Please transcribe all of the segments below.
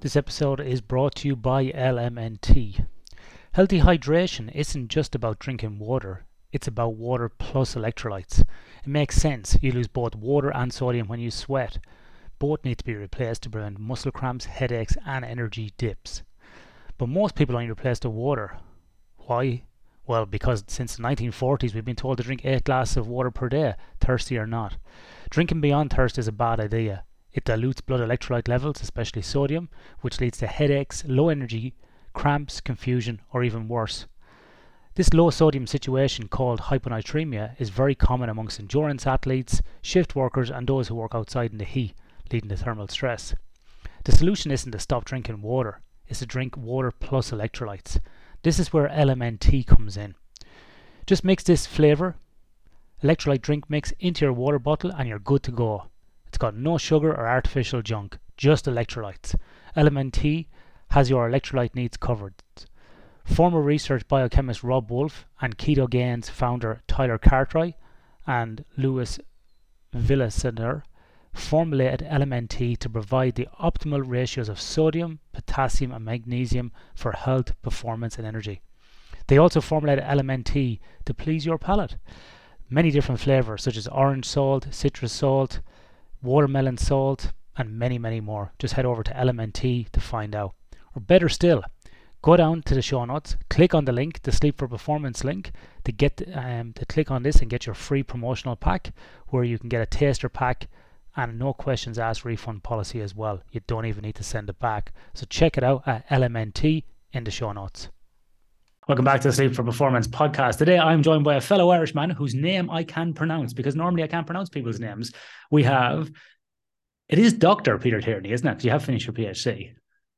This episode is brought to you by LMNT. Healthy hydration isn't just about drinking water, it's about water plus electrolytes. It makes sense, you lose both water and sodium when you sweat. Both need to be replaced to prevent muscle cramps, headaches, and energy dips. But most people only replace the water. Why? Well, because since the 1940s we've been told to drink 8 glasses of water per day, thirsty or not. Drinking beyond thirst is a bad idea. It dilutes blood electrolyte levels, especially sodium, which leads to headaches, low energy, cramps, confusion, or even worse. This low sodium situation, called hyponatremia, is very common amongst endurance athletes, shift workers, and those who work outside in the heat, leading to thermal stress. The solution isn't to stop drinking water, it's to drink water plus electrolytes. This is where LMNT comes in. Just mix this flavour, electrolyte drink mix into your water bottle, and you're good to go. It's got no sugar or artificial junk, just electrolytes. LMNT has your electrolyte needs covered. Former research biochemist Robb Wolf and Ketogains founder Tyler Cartwright and Louis Villaseñor formulated LMNT to provide the optimal ratios of sodium, potassium, and magnesium for health, performance, and energy. They also formulated LMNT to please your palate. Many different flavors, such as orange salt, citrus salt, watermelon salt, and many, many more. Just head over to LMNT to find out. Or better still, go down to the show notes, click on the link, the Sleep for Performance link, to get um, to click on this and get your free promotional pack, where you can get a taster pack and no questions asked refund policy as well. You don't even need to send it back. So check it out at LMNT in the show notes. Welcome back to the Sleep for Performance podcast. Today I'm joined by a fellow Irishman whose name I can pronounce because normally I can't pronounce people's names. We have, it is Dr. Peter Tierney, isn't it? You have finished your PhD.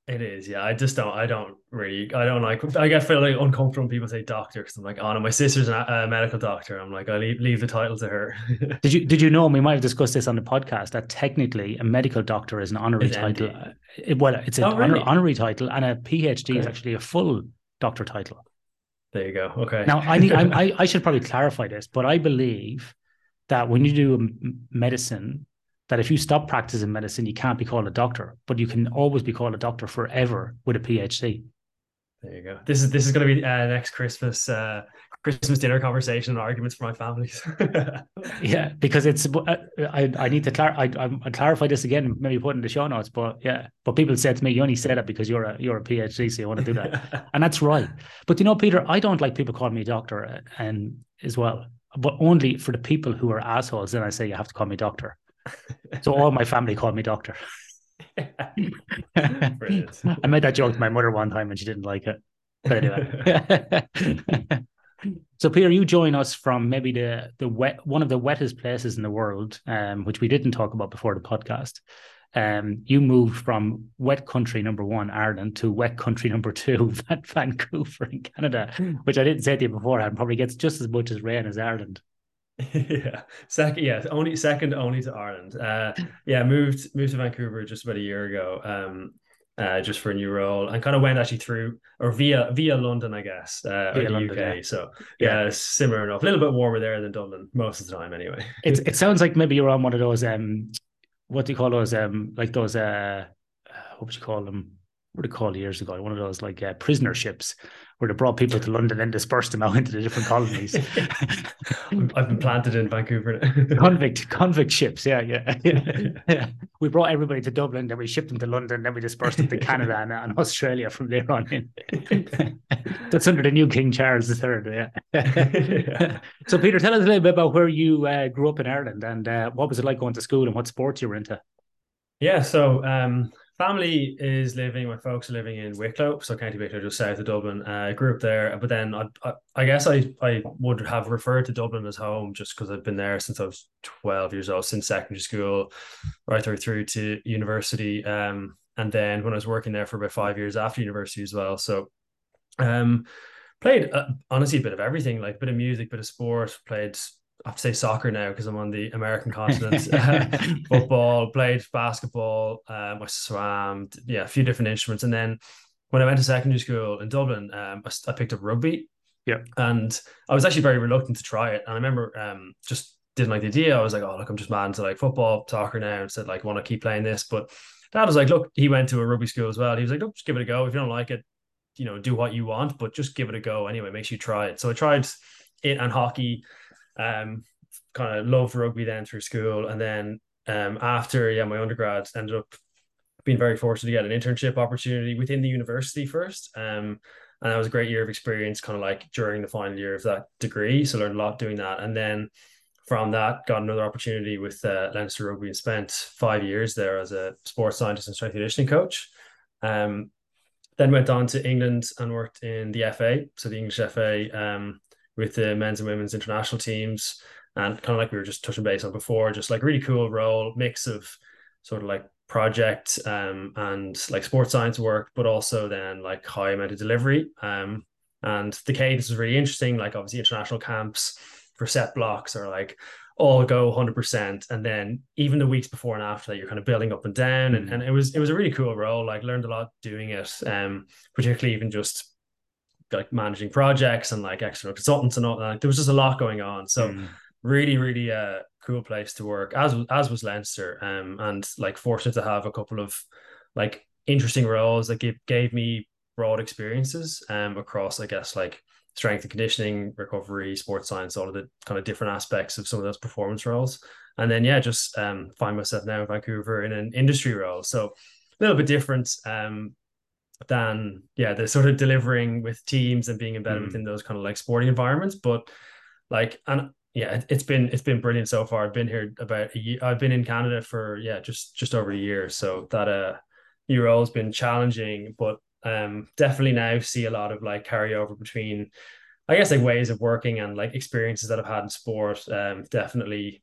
It is, yeah. I just don't. I don't really. I don't like. I get feel like uncomfortable when people say doctor because I'm like, oh no, my sister's a, medical doctor. I'm like, I leave leave the title to her. did you Did you know? We might have discussed this on the podcast that technically a medical doctor is an honorary It's title. It- uh, well, it's an Oh, honor, really? honorary title, and a PhD is actually a full doctor title. There you go. Okay. Now, I need. I I should probably clarify this, but I believe that when you do medicine, that if you stop practicing medicine, you can't be called a doctor, but you can always be called a doctor forever with a PhD. there you go. This is this is going to be uh, next Christmas uh, Christmas dinner conversation and arguments for my families. Yeah, because it's. uh, I I need to clar- I I I'll clarify this again. Maybe put in the show notes, but yeah. But people said to me, "You only said it because you're a you're a PhD, so you want to do that." and that's right. But you know, Peter, I don't like people calling me doctor, uh, and as well, but only for the people who are assholes. Then I say you have to call me doctor. So all my family called me doctor. I made that joke to my mother one time and she didn't like it. But anyway. so Peter, you join us from maybe the the wet one of the wettest places in the world, um, which we didn't talk about before the podcast. Um, you moved from wet country number one, Ireland, to wet country number two, Vancouver in Canada, which I didn't say to you beforehand, probably gets just as much as rain as Ireland. Yeah, second. Yeah, only second only to Ireland. Uh, yeah, moved moved to Vancouver just about a year ago. Um, uh, just for a new role, and kind of went actually through or via via London, I guess, uh, Via or the London, UK. yeah. So Yeah. yeah, similar enough. A little bit warmer there than Dublin most of the time, anyway. It's it sounds like maybe you're on one of those um what do you call those um like those uh what would you call them what do they called years ago one of those like uh, prisoner ships where they brought people to London and dispersed them out into the different colonies. I've been planted in Vancouver. convict convict ships yeah yeah. Yeah we brought everybody to Dublin then we shipped them to London then we dispersed them to Canada and, and Australia from there on in. That's under the new King Charles III yeah. So Peter tell us a little bit about where you uh, grew up in Ireland and uh, what was it like going to school and what sports you were into? Yeah, so um, family is living. My folks are living in Wicklow, so County Wicklow, just south of Dublin. Uh, I grew up there, but then I, I, I guess I, I would have referred to Dublin as home just because I've been there since I was twelve years old, since secondary school, right through through to university. Um, and then when I was working there for about five years after university as well. So, um, played uh, honestly a bit of everything, like a bit of music, bit of sport. Played I have to say soccer now because I'm on the American continent. Football, played basketball, um, I swam, yeah, a few different instruments. And then when I went to secondary school in Dublin, um, I, I picked up rugby. Yeah. And I was actually very reluctant to try it. And I remember um, just didn't like the idea. I was like, oh, look, I'm just mad into like football, soccer now, and said like, want to keep playing this. But dad was like, look, he went to a rugby school as well. He was like, look, just give it a go. If you don't like it, you know, do what you want, but just give it a go anyway. Make sure you try it. So I tried it and hockey. Um, kind of loved rugby then through school, and then um, after yeah, my undergrad ended up being very fortunate to get an internship opportunity within the university first. Um, and that was a great year of experience, kind of like during the final year of that degree. So learned a lot doing that, and then from that, got another opportunity with uh, Leinster Rugby and spent five years there as a sports scientist and strength conditioning coach. Um, then went on to England and worked in the FA, so the English FA, um, with the men's and women's international teams, and kind of like we were just touching base on before, just like really cool role, mix of sort of like project um, and like sports science work, but also then like high amount of delivery. Um, and the cadence was really interesting, like obviously international camps for set blocks are like all go 100% and then even the weeks before and after that you're kind of building up and down and, mm. and it was it was a really cool role like learned a lot doing it um particularly even just like managing projects and like external consultants and all that like, there was just a lot going on so mm. really really uh cool place to work as as was Leinster um and like fortunate to have a couple of like interesting roles that gave, gave me broad experiences um across I guess like strength and conditioning, recovery, sports science, all of the kind of different aspects of some of those performance roles. And then, yeah, just um, find myself now in Vancouver in an industry role. So a little bit different um, than, yeah, the sort of delivering with teams and being embedded mm. within those kind of like sporting environments. But like, and yeah, it, has been it's been brilliant so far. I've been here about a year. I've been in Canada for yeah, just just over a year. So that uh, new role has been challenging, but um definitely now see a lot of like carryover between I guess like ways of working and like experiences that I've had in sport um definitely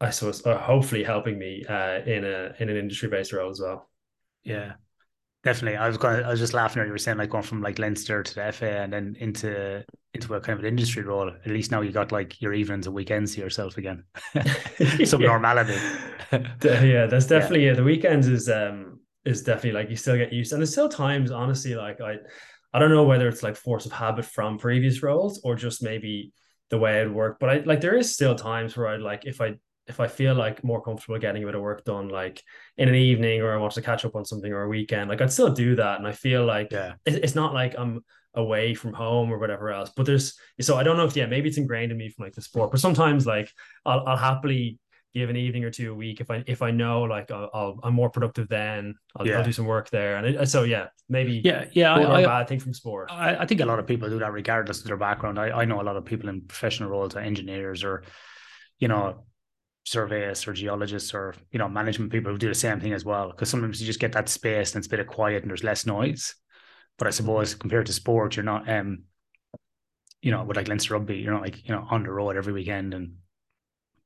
I suppose uh, hopefully helping me uh in a in an industry based role as well. Yeah. Definitely. I was going I was just laughing at you were saying like going from like Leinster to the FA and then into into a kind of an industry role. At least now you got like your evenings and weekends to yourself again. Some normality. yeah, that's definitely yeah. yeah. The weekends is um is definitely like you still get used. And there's still times, honestly, like I, I don't know whether it's like force of habit from previous roles or just maybe the way it worked. But I like there is still times where I'd like if I if I feel like more comfortable getting a bit of work done, like in an evening or I want to catch up on something or a weekend, like I'd still do that. And I feel like yeah. it's not like I'm away from home or whatever else. But there's so I don't know if yeah, maybe it's ingrained in me from like the sport. But sometimes like I'll I'll happily give an evening or two a week if I if I know like I'll, i am more productive then I'll, yeah. I'll, do some work there and it, so yeah maybe yeah yeah I, I, bad thing from sport I, I, think a lot of people do that regardless of their background I, I know a lot of people in professional roles are engineers or you know surveyors or geologists or you know management people who do the same thing as well because sometimes you just get that space and it's a bit of quiet and there's less noise but I suppose compared to sport you're not um you know with like Leinster rugby you're not like you know on the road every weekend and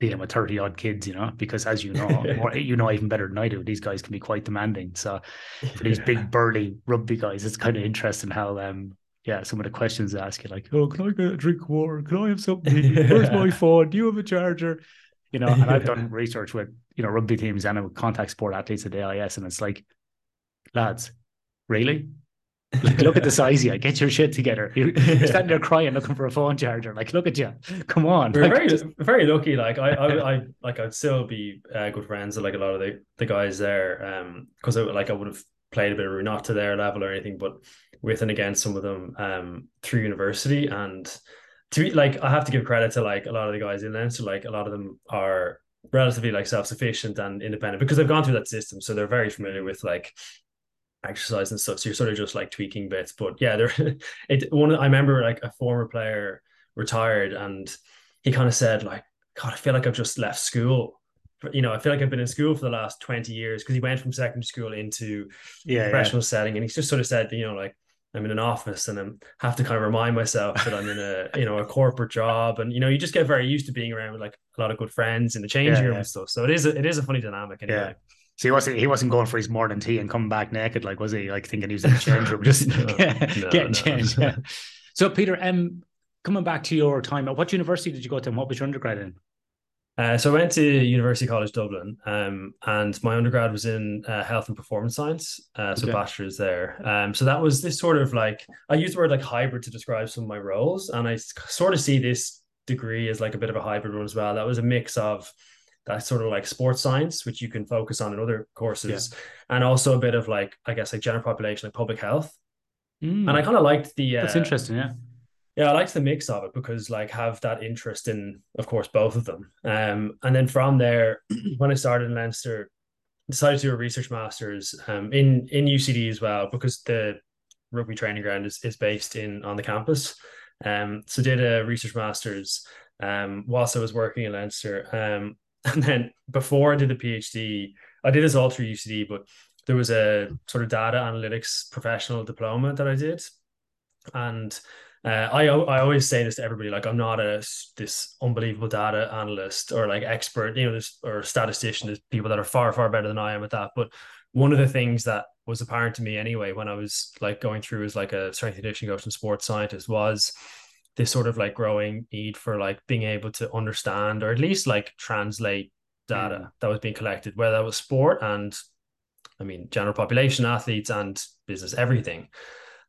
dealing with 30 odd kids, you know, because as you know, more, you know even better than I do, these guys can be quite demanding. So for these big burly rugby guys, it's kind of interesting how um yeah, some of the questions they ask you like, oh, can I get a drink of water? Can I have something? Where's my phone? Do you have a charger? You know, and I've done research with, you know, rugby teams and with contact sport athletes at the AIS, and it's like, lads, really? Like, look at the size you Get your shit together. You're standing there crying, looking for a phone charger. Like, look at you. Come on. We're like, very, very lucky. Like, I, I, I, like, I'd still be uh, good friends with like a lot of the, the guys there. Um, because like I would have played a bit of not to their level or anything, but with and against some of them, um, through university. And to be like, I have to give credit to like a lot of the guys in there. So Like, a lot of them are relatively like self-sufficient and independent because they've gone through that system so they're very familiar with like exercise and stuff. So you're sort of just like tweaking bits. But yeah, there it one I remember like a former player retired and he kind of said, like, God, I feel like I've just left school. You know, I feel like I've been in school for the last 20 years because he went from secondary school into yeah, professional yeah. setting. And he's just sort of said, you know, like I'm in an office and I have to kind of remind myself that I'm in a, you know, a corporate job. And, you know, you just get very used to being around with like a lot of good friends in the changing yeah, room and stuff. So it is, a, it is a funny dynamic anyway. Yeah. So he wasn't he wasn't going for his morning tea and coming back naked, like was he? Like thinking he was in the change room, just no, no, getting no, changed. Yeah. So Peter, um, coming back to your time, at what university did you go to, and what was your undergrad in? Uh, so I went to University College Dublin, um, and my undergrad was in uh, health and performance science, uh, so Okay. bachelor's there. Um, so that was this sort of like I use the word like hybrid to describe some of my roles, and I sort of see this degree as like a bit of a hybrid one as well. That was a mix of that sort of like sports science, which you can focus on in other Yeah. courses, and also a bit of like I guess like general population, like public health. And I Mm, kind of liked the that's uh, interesting. Yeah. Yeah, I liked the mix of it because like have that interest in, of course, both of them. Um, and then from there, when I started in Leinster, decided to do a research masters um in in UCD as well because the rugby training ground is, is based in on the campus. Um, so did a research masters um whilst I was working in Leinster. Um, and then before I did the PhD, I did this all through UCD, but there was a sort of data analytics professional diploma that I did and uh, I I always say this to everybody, like I'm not a this unbelievable data analyst or like expert, you know, this or statistician. There's people that are far far better than I am at that. But one of the things that was apparent to me anyway when I was like going through as like a strength and conditioning coach and sports scientist was this sort of like growing need for like being able to understand or at least like translate Mm, data that was being collected, whether that was sport and I mean general population, athletes and business, everything.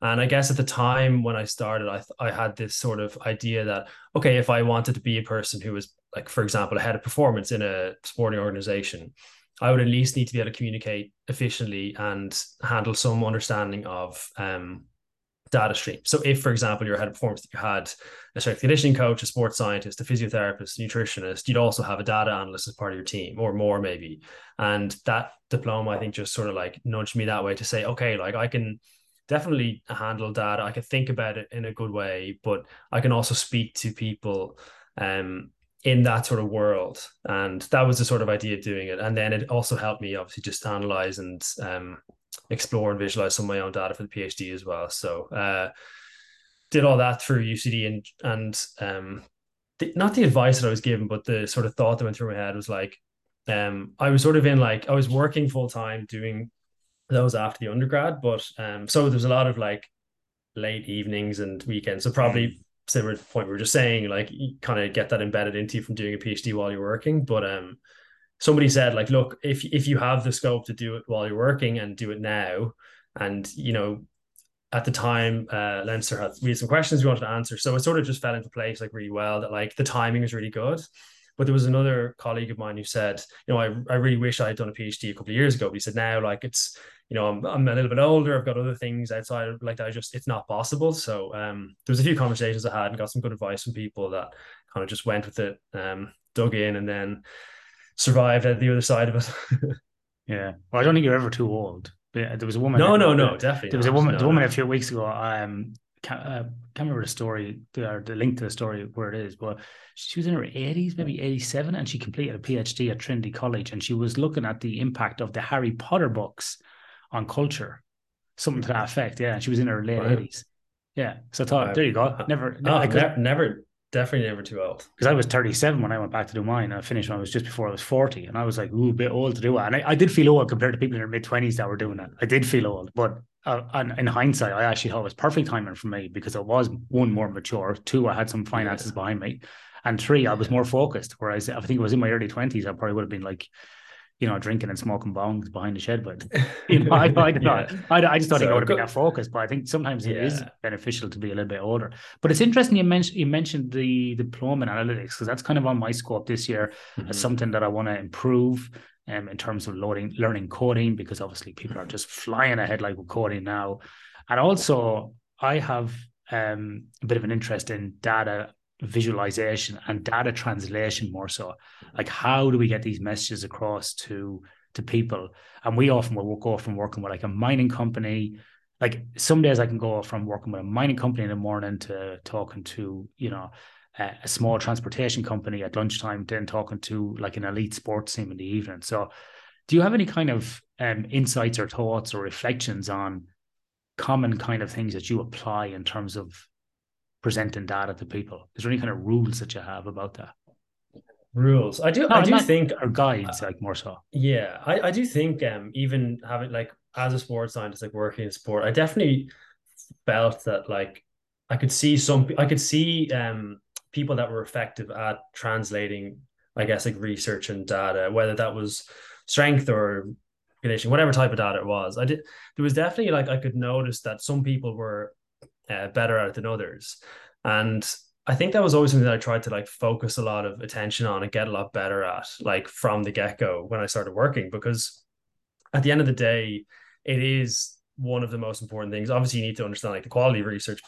And I guess at the time when I started, I I had this sort of idea that okay, if I wanted to be a person who was like, for example, a head of performance in a sporting organization, I would at least need to be able to communicate efficiently and handle some understanding of um, data stream. So if, for example, you're a head of performance, you had a strength conditioning coach, a sports scientist, a physiotherapist, a nutritionist, you'd also have a data analyst as part of your team or more maybe. And that diploma, I think, just sort of like nudged me that way to say, okay, like I can definitely handle data. I can think about it in a good way, but I can also speak to people um in that sort of world. And that was the sort of idea of doing it. And then it also helped me obviously just analyze and um explore and visualize some of my own data for the PhD as well. So uh did all that through UCD and and um the, not the advice that I was given, but the sort of thought that went through my head was like um I was sort of in like I was working full time doing those after the undergrad, but um so there's a lot of like late evenings and weekends. So mm, probably similar to the point we were just saying, like you kind of get that embedded into you from doing a PhD while you're working. But um somebody said like look if if you have the scope to do it while you're working and do it now and you know at the time uh Leinster had we had some questions we wanted to answer so it sort of just fell into place like really well that like the timing was really good but there was another colleague of mine who said you know I, I really wish I had done a PhD a couple of years ago but he said now like it's you know I'm, I'm a little bit older I've got other things outside of like that I just it's not possible so um there was a few conversations I had and got some good advice from people that kind of just went with it um dug in and then survived at the other side of it. yeah. Well, I don't think you're ever too old. But there was a woman. no, no, uh, no, definitely There was a woman. The No, woman a few weeks ago. Um, can't, uh, can't remember the story, the, the link to the story where it is, but she was in her 80s, maybe 87, and she completed a PhD at Trinity College, and she was looking at the impact of the Harry Potter books on culture, something to that effect. Yeah, she was in her late Wow. 80s. Yeah, so I thought, Wow. there you go. Uh, Never, Oh, because never, never, definitely never too old. because I was 37 when I went back to do mine. I finished when I was just before I was 40. And I was like, ooh, a bit old to do it. And I, I did feel old compared to people in their mid 20s that were doing it. I did feel old. But uh, and in hindsight, I actually thought it was perfect timing for me because I was one, more mature. Two, I had some finances Yeah, behind me. And three, I was more focused. Whereas I think it was in my early 20s, I probably would have been like, you know, drinking and smoking bongs behind the shed. But you know, I, I did not. I, I just don't think I would have been that focused. But I think sometimes it is Yeah. beneficial to be a little bit older. But it's interesting you mentioned you mentioned the diploma in analytics because that's kind of on my scope this year as hmm something that I want to improve. Um, in terms of loading, learning coding, because obviously people are just flying ahead like with coding now, and also I have um, a bit of an interest in data visualization and data translation more so. Like how do we get these messages across to to people? And we often will go from working with like a mining company. Like some days i can go from working with a mining company in the morning to talking to you know a, a small transportation company at lunchtime then talking to like an elite sports team in the evening so do you have any kind of um, insights or thoughts or reflections on common kind of things that you apply in terms of presenting data to people? Is there any kind of rules that you have about that? Rules. I do. I do think. or guides, Uh, like more so. yeah, I, I do think. Um, even having like as a sports scientist, like working in sport, I definitely felt that like I could see some. I could see um people that were effective at translating I guess like research and data, whether that was strength or conditioning, whatever type of data it was. I did there was definitely like I could notice that some people were uh, better at it than others, and I think that was always something that I tried to like focus a lot of attention on and get a lot better at, like from the get go when I started working, because at the end of the day, it is one of the most important things. Obviously, you need to understand like the quality of research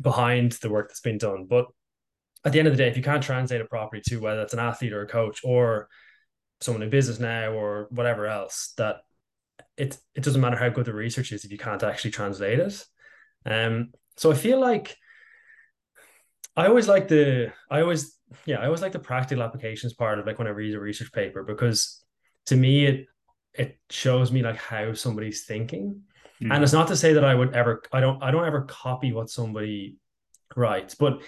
behind the work that's been done, but at the end of the day, if you can't translate it properly to whether it's an athlete or a coach or someone in business now or whatever else, that it it doesn't matter how good the research is if you can't actually translate it. Um, so I feel like I always like the I always yeah I always like the practical applications part of like when I read a research paper because to me it it shows me like how somebody's thinking mm. and it's not to say that I would ever I don't I don't ever copy what somebody writes but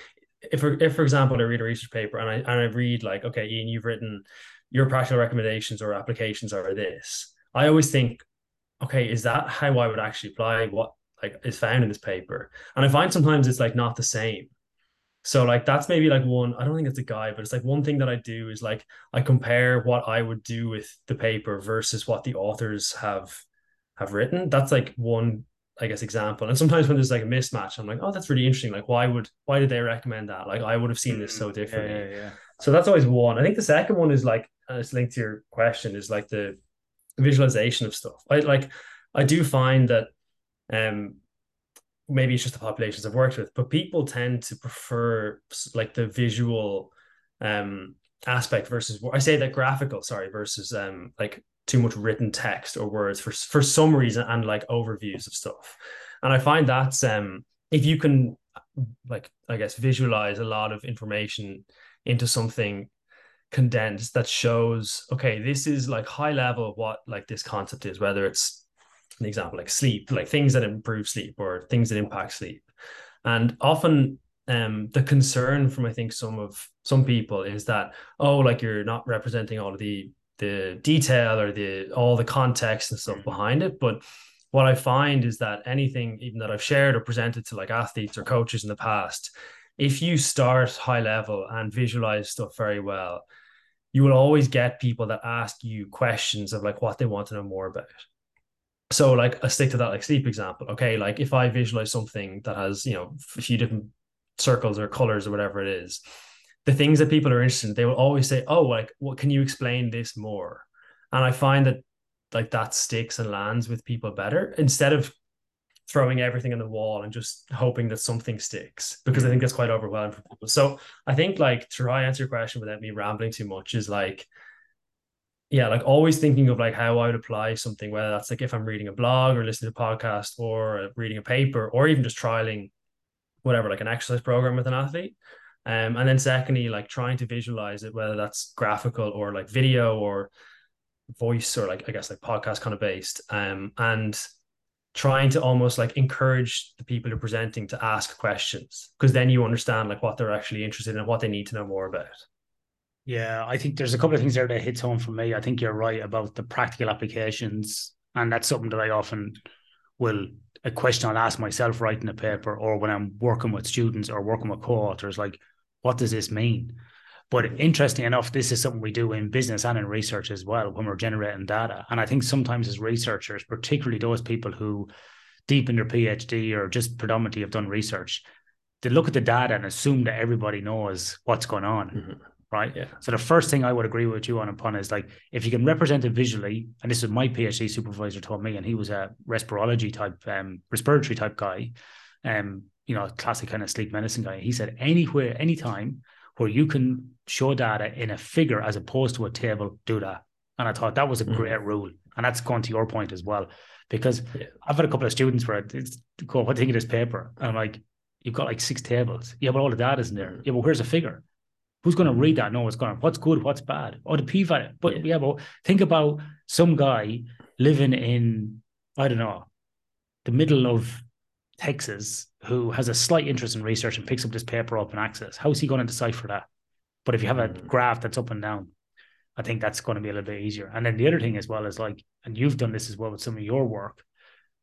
if if for example I read a research paper and I and I read like okay Ian you've written your practical recommendations or applications are this. I always think okay is that how I would actually apply what like is found in this paper? And I find sometimes it's like not the same. So like that's maybe like one, I don't think it's a guide, but it's like one thing that I do is like I compare what I would do with the paper versus what the authors have have written. That's like one, I guess, example. And sometimes when there's like a mismatch, I'm like, oh, that's really interesting. Like, why would why did they recommend that? Like I would have seen this so mm, differently. Yeah, yeah, yeah. So that's always one. I think the second one is like, and it's linked to your question, is like the visualization of stuff. I like I do find that um maybe it's just the populations I've worked with, but people tend to prefer like the visual um aspect versus I say that graphical, sorry, versus um like too much written text or words for for some reason and like overviews of stuff. And I find that's um if you can like I guess visualize a lot of information into something condensed that shows okay this is like high level what like this concept is whether it's an example like sleep like things that improve sleep or things that impact sleep and often um the concern from i think some of some people is that oh like you're not representing all of the the detail or the all the context and stuff mm-hmm. behind it but what i find is that anything even that i've shared or presented to like athletes or coaches in the past if you start high level and visualize stuff very well you will always get people that ask you questions of like what they want to know more about so like I stick to that like sleep example. Okay, like if I visualize something that has you know a few different circles or colors or whatever it is, the things that people are interested in, they will always say, "Oh, like what can you explain this more?" And I find that like that sticks and lands with people better instead of throwing everything on the wall and just hoping that something sticks because I think that's quite overwhelming for people. So I think like to try answer your question without me rambling too much is like yeah, like always thinking of like how I would apply something, whether that's like if I'm reading a blog or listening to a podcast or reading a paper or even just trialing whatever, like an exercise program with an athlete. Um, and then secondly, like trying to visualize it, whether that's graphical or like video or voice or like I guess like podcast kind of based. Um, and trying to almost like encourage the people you're presenting to ask questions because then you understand like what they're actually interested in and what they need to know more about. Yeah, I think there's a couple of things there that hits home for me. I think you're right about the practical applications, and that's something that I often will a question I'll ask myself writing a paper or when I'm working with students or working with co-authors, like, what does this mean? But interesting enough, this is something we do in business and in research as well when we're generating data. And I think sometimes as researchers, particularly those people who deep in their PhD or just predominantly have done research, they look at the data and assume that everybody knows what's going on. Mm-hmm right? Yeah. So the first thing I would agree with you on upon is like if you can represent it visually, and this is my PhD supervisor told me, and he was a respirology type, um, respiratory type guy, um, you know, classic kind of sleep medicine guy. He said anywhere, anytime where you can show data in a figure as opposed to a table, do that. And I thought that was a mm-hmm. great rule. And that's going to your point as well. Because yeah. I've had a couple of students where it's what do you think of this paper? And I'm like, you've got like six tables. Yeah, but all the data's in there. Mm-hmm. Yeah, but where's the figure? Who's going to read that? Know what's going on? What's good? What's bad? Or the p value. But yeah. yeah, but think about some guy living in I don't know the middle of Texas who has a slight interest in research and picks up this paper up and access. How is he going to decipher that? But if you have a mm. graph that's up and down, I think that's going to be a little bit easier. And then the other thing as well is like, and you've done this as well with some of your work,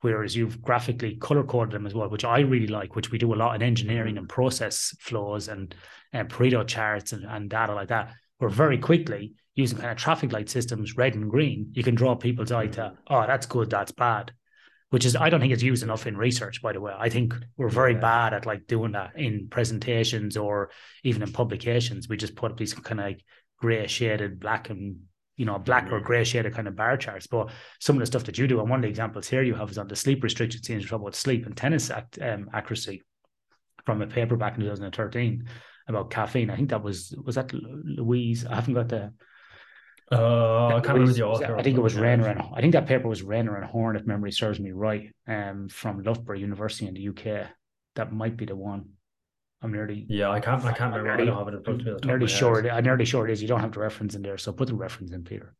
whereas you've graphically color coded them as well, which I really like, which we do a lot in engineering and process flows and, and Pareto charts and, and data like that. Where very quickly, using kind of traffic light systems, red and green, you can draw people's eye to, oh, that's good, that's bad. Which is, I don't think it's used enough in research, by the way. I think we're very Yeah. bad at like doing that in presentations or even in publications. We just put up these kind of like gray shaded black and you know, black or Mhm. grey shaded kind of bar charts. But some of the stuff that you do, and one of the examples here you have is on the sleep restriction scenes, talk about sleep and tennis act, um, accuracy from a paper back in 2013 about caffeine. I think that was was that Louise. I haven't got the. Uh, I can't remember the author. I think it was and I think that paper was and Horne, if memory serves me right, um, from Loughborough University in the UK. That might be the one. I'm nearly Yeah, I can't. I can't I'm remember. I nearly- don't have it in front of me. off the nearly sure. it- I'm nearly sure it is. You don't have the reference in there, so put the reference in, Peter.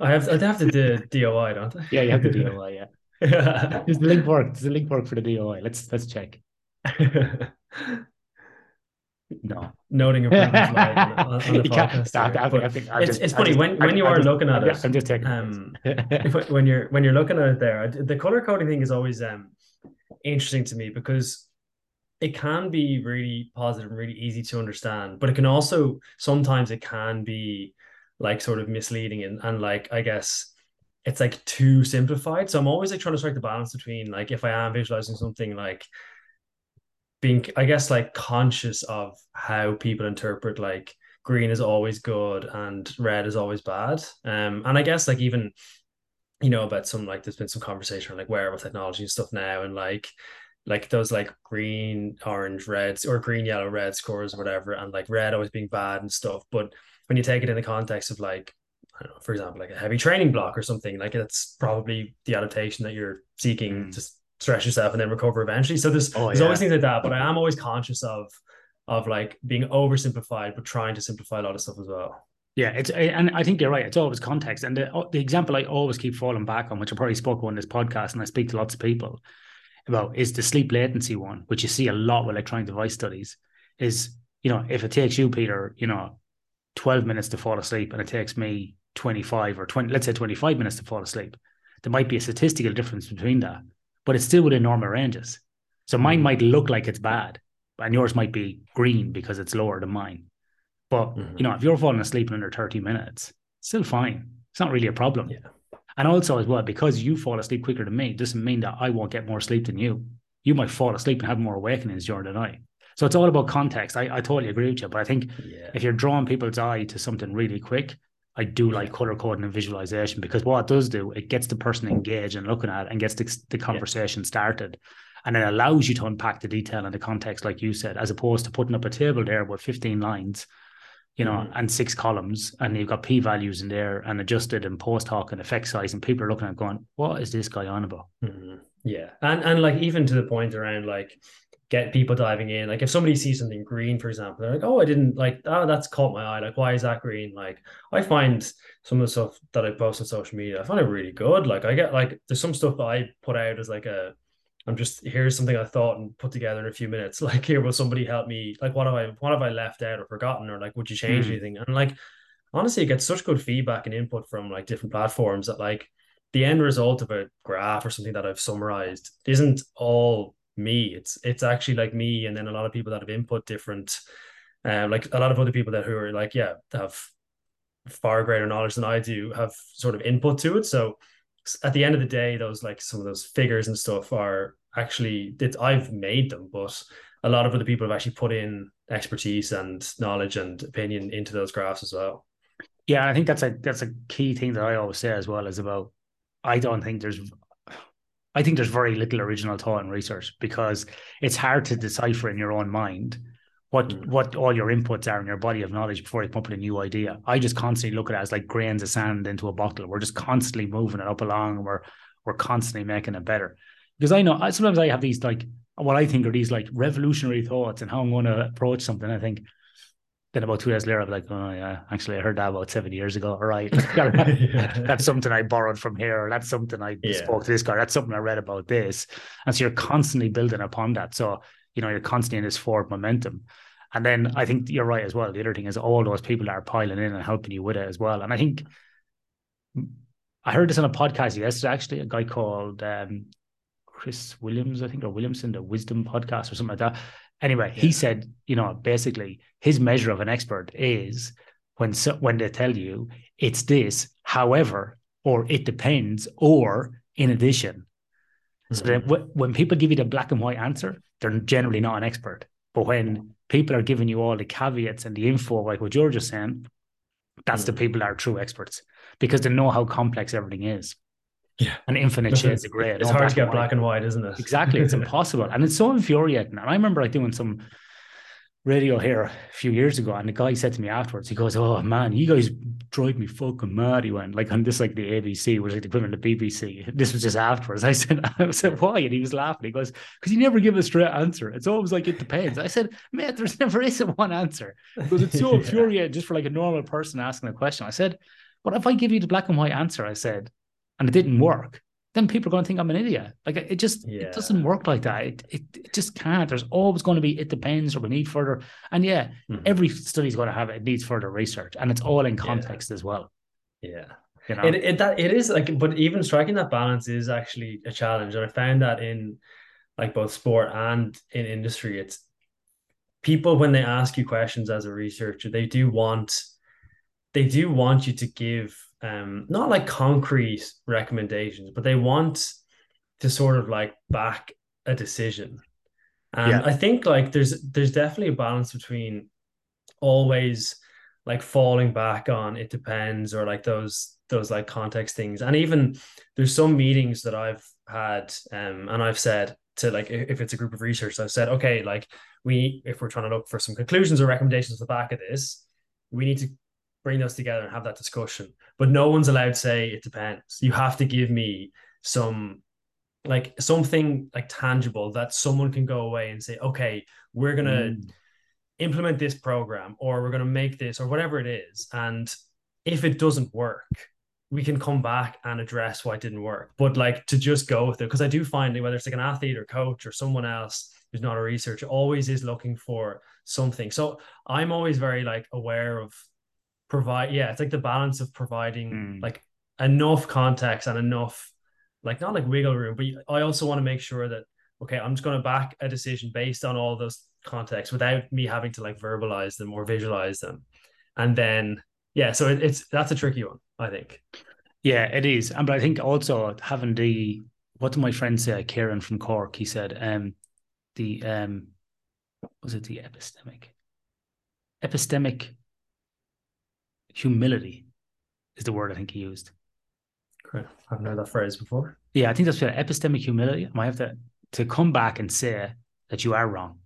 I have. I have the D- DOI, don't I? Yeah, you have the DOI. Yeah. Yeah. Does the link work? Does the link work for the DOI? Let's let's check. No, Noting improvements live on, on, the podcast. I- I think- I think it's just- it's funny just- when when you I'll are just- looking at it. I'm just taking. um, when you're when you're looking at it there, the color coding thing is always um interesting to me because it can be really positive and really easy to understand, but it can also sometimes it can be like sort of misleading and, and like I guess it's like too simplified. So I'm always like trying to strike the balance between like if I am visualizing something like being I guess like conscious of how people interpret like green is always good and red is always bad. Um and I guess like even you know about some like there's been some conversation on like wearable technology and stuff now and like like those like green orange reds or green yellow red scores or whatever and like red always being bad and stuff but when you take it in the context of like I don't know for example like a heavy training block or something like it's probably the adaptation that you're seeking Mm. to stretch yourself and then recover eventually so there's Oh, there's yeah. always things like that but I am always conscious of of like being oversimplified but trying to simplify a lot of stuff as well Yeah, it's and I think you're right. It's always context, and the oh, the example I always keep falling back on, which I probably spoke on this podcast, and I speak to lots of people about, is the sleep latency one, which you see a lot with electronic device studies. Is you know if it takes you, Peter, you know, twelve minutes to fall asleep, and it takes me twenty five or twenty, let's say twenty five minutes to fall asleep, there might be a statistical difference between that, but it's still within normal ranges. So mine Mhm. might look like it's bad, and yours might be green because it's lower than mine. But Mhm. you know, if you're falling asleep in under 30 minutes, still fine. It's not really a problem. Yeah. And also as well, because you fall asleep quicker than me, doesn't mean that I won't get more sleep than you. You might fall asleep and have more awakenings during the night. So it's all about context. I, I totally agree with you. But I think yeah if you're drawing people's eye to something really quick, I do like color coding and visualization because what it does do, it gets the person engaged and looking at it and gets the, the conversation started. And it allows you to unpack the detail and the context, like you said, as opposed to putting up a table there with 15 lines, you know, Mhm. and six columns, and you've got p values in there and adjusted and post hoc and effect size, and people are looking at it going, "What is this guy on about?" Mhm. Yeah, and and like even to the point around like get people diving in. Like if somebody sees something green, for example, they're like, "Oh, I didn't like. Oh, that's caught my eye. Like, why is that green?" Like, I find some of the stuff that I post on social media, I find it really good. Like, I get like there's some stuff that I put out as like a. I'm just here's something I thought and put together in a few minutes. Like here, will somebody help me? Like, what have I what have I left out or forgotten? Or like, would you change Hmm. anything? And like, honestly, it gets such good feedback and input from like different platforms that like the end result of a graph or something that I've summarized isn't all me. It's it's actually like me and then a lot of people that have input different um like a lot of other people that who are like, yeah, have far greater knowledge than I do have sort of input to it. So at the end of the day, those like some of those figures and stuff are actually that I've made them, but a lot of other people have actually put in expertise and knowledge and opinion into those graphs as well. Yeah, I think that's a that's a key thing that I always say as well is about. I don't think there's. I think there's very little original thought in research because it's hard to decipher in your own mind what Mm. what all your inputs are in your body of knowledge before you come up with a new idea. I just constantly look at it as like grains of sand into a bottle. We're just constantly moving it up along, and we're we're constantly making it better. Because I know I, sometimes I have these like what I think are these like revolutionary thoughts and how I'm going to approach something. I think then about two years later, I'll be like, oh yeah, actually I heard that about seven years ago. All right, that's something I borrowed from here. Or that's something I Yeah. spoke to this guy. That's something I read about this. And so you're constantly building upon that. So you know you're constantly in this forward momentum. And then I think you're right as well. The other thing is all those people that are piling in and helping you with it as well. And I think I heard this on a podcast yesterday, actually, a guy called um, Chris Williams, I think, or Williamson, the Wisdom podcast or something like that. Anyway, he said, you know, basically his measure of an expert is when so, when they tell you it's this, however, or it depends, or in addition. So mm-hmm. that when people give you the black and white answer, they're generally not an expert. But when people are giving you all the caveats and the info, like what you're just saying, that's mm-hmm. the people that are true experts because they know how complex everything is. Yeah. And infinite shades of gray. It's hard to get black and white, isn't it? Exactly. It's impossible. And it's so infuriating. And I remember like doing some radio here a few years ago, and the guy said to me afterwards, he goes, "Oh man, you guys drive me fucking mad." He went like on this like the ABC was like the equivalent of BBC. This was just afterwards. I said, "I said why?" And he was laughing. He goes, "Because you never give a straight answer. It's always like it depends." I said, "Man, there's never is a one answer because it's so infuriating just for like a normal person asking a question." I said, "But if I give you the black and white answer," I said, and it didn't work, then people are going to think I'm an idiot. Like it just yeah. it doesn't work like that. It, it, it just can't. There's always going to be it depends or we need further. And yeah, mm-hmm. every study's going to have it. it. needs further research, and it's all in context yeah. as well. Yeah. You know? it, it that it is like, but even striking that balance is actually a challenge, and I found that in like both sport and in industry, it's people when they ask you questions as a researcher, they do want they do want you to give um, not like concrete recommendations, but they want to sort of like back a decision. And yeah. I think like there's there's definitely a balance between always like falling back on it depends or like those those like context things. And even there's some meetings that I've had um and I've said to like if it's a group of research, I've said, okay, like we if we're trying to look for some conclusions or recommendations at the back of this, we need to bring those together and have that discussion. But no one's allowed to say it depends. You have to give me some like something like tangible that someone can go away and say, okay, we're gonna mm. implement this program or we're gonna make this or whatever it is. And if it doesn't work, we can come back and address why it didn't work. But like to just go with it, because I do find that whether it's like an athlete or coach or someone else who's not a researcher, always is looking for something. So I'm always very like aware of provide yeah it's like the balance of providing mm. like enough context and enough like not like wiggle room but i also want to make sure that okay i'm just going to back a decision based on all those contexts without me having to like verbalize them or visualize them. And then yeah so it, it's that's a tricky one i think. Yeah it is. And but i think also having the what did my friend say? Kieran from cork he said um the um was it the epistemic? Epistemic humility is the word I think he used. Great. I haven't heard that phrase before. Yeah, I think that's epistemic humility. I might have to to come back and say that you are wrong.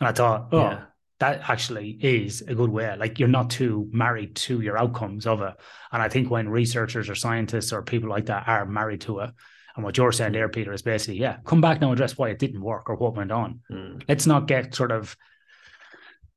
And I thought, oh, yeah. that actually is a good way. Like you're not too married to your outcomes of it. And I think when researchers or scientists or people like that are married to it, and what you're saying there, Peter, is basically, yeah, come back now and address why it didn't work or what went on. Mm. Let's not get sort of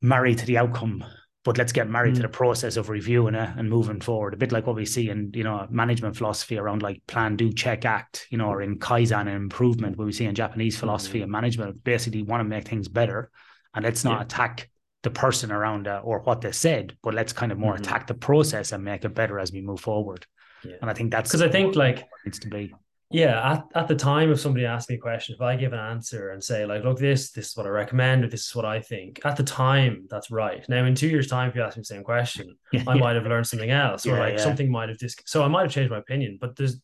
married to the outcome but let's get married mm. to the process of reviewing it and moving forward. A bit like what we see in you know management philosophy around like plan, do, check, act. You know, or in kaizen and improvement, what we see in Japanese philosophy mm. and management. Basically, want to make things better, and let's not yeah. attack the person around uh, or what they said, but let's kind of more mm-hmm. attack the process and make it better as we move forward. Yeah. And I think that's because I think like needs to be yeah at, at the time if somebody asks me a question if i give an answer and say like look this this is what i recommend or this is what i think at the time that's right. Now in two years time if you ask me the same question yeah, i might have learned something else or yeah, like something might have just so i might have changed my opinion but there's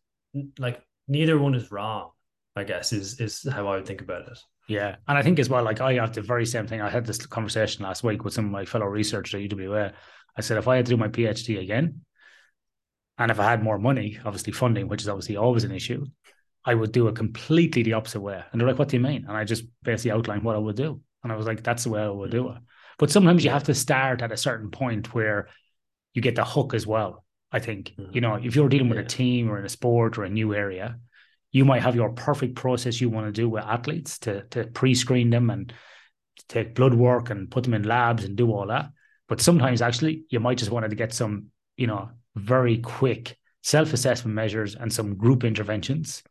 like neither one is wrong i guess is is how i would think about it. Yeah and i think as well like i have the very same thing. I had this conversation last week with some of my fellow researchers at uwa i said if i had to do my phd again and if I had more money, obviously funding, which is obviously always an issue, I would do it completely the opposite way. And they're like, what do you mean? And I just basically outlined what I would do. And I was like, that's the way I would do it. But sometimes you have to start at a certain point where you get the hook as well. I think, mm-hmm. you know, if you're dealing with yeah. a team or in a sport or a new area, you might have your perfect process you want to do with athletes to, to pre screen them and take blood work and put them in labs and do all that. But sometimes actually you might just want to get some, you know, very quick self-assessment measures and some group interventions.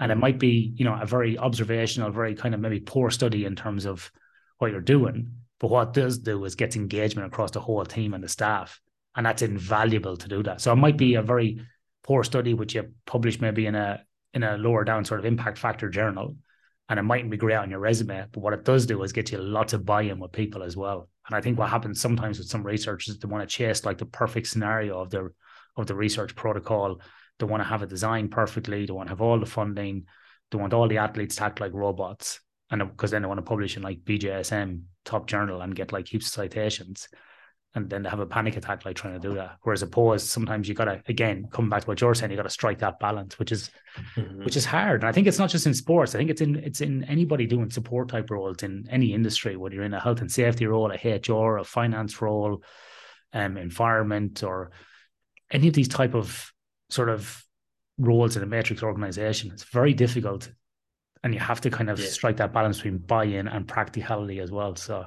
And it might be you know a very observational very kind of maybe poor study in terms of what you're doing. But what does do is gets engagement across the whole team and the staff. And that's invaluable to do that. So it might be a very poor study which you publish maybe in a in a lower down sort of impact factor journal and it mightn't be great on your resume, but what it does do is get you lots of buy-in with people as well. And I think what happens sometimes with some researchers, they want to chase like the perfect scenario of their of the research protocol. They want to have it designed perfectly. They want to have all the funding. They want all the athletes to act like robots, and because then they want to publish in like BJSM top journal and get like heaps of citations and then they have a panic attack like trying to do that. Whereas opposed, sometimes you gotta again come back to what you're saying, you gotta strike that balance, which is mm-hmm. which is hard. And I think it's not just in sports. I think it's in it's in anybody doing support type roles in any industry, whether you're in a health and safety role, a HR, a finance role, um, environment, or any of these type of sort of roles in a matrix organization. It's very difficult. And you have to kind of yeah. strike that balance between buy-in and practicality as well. So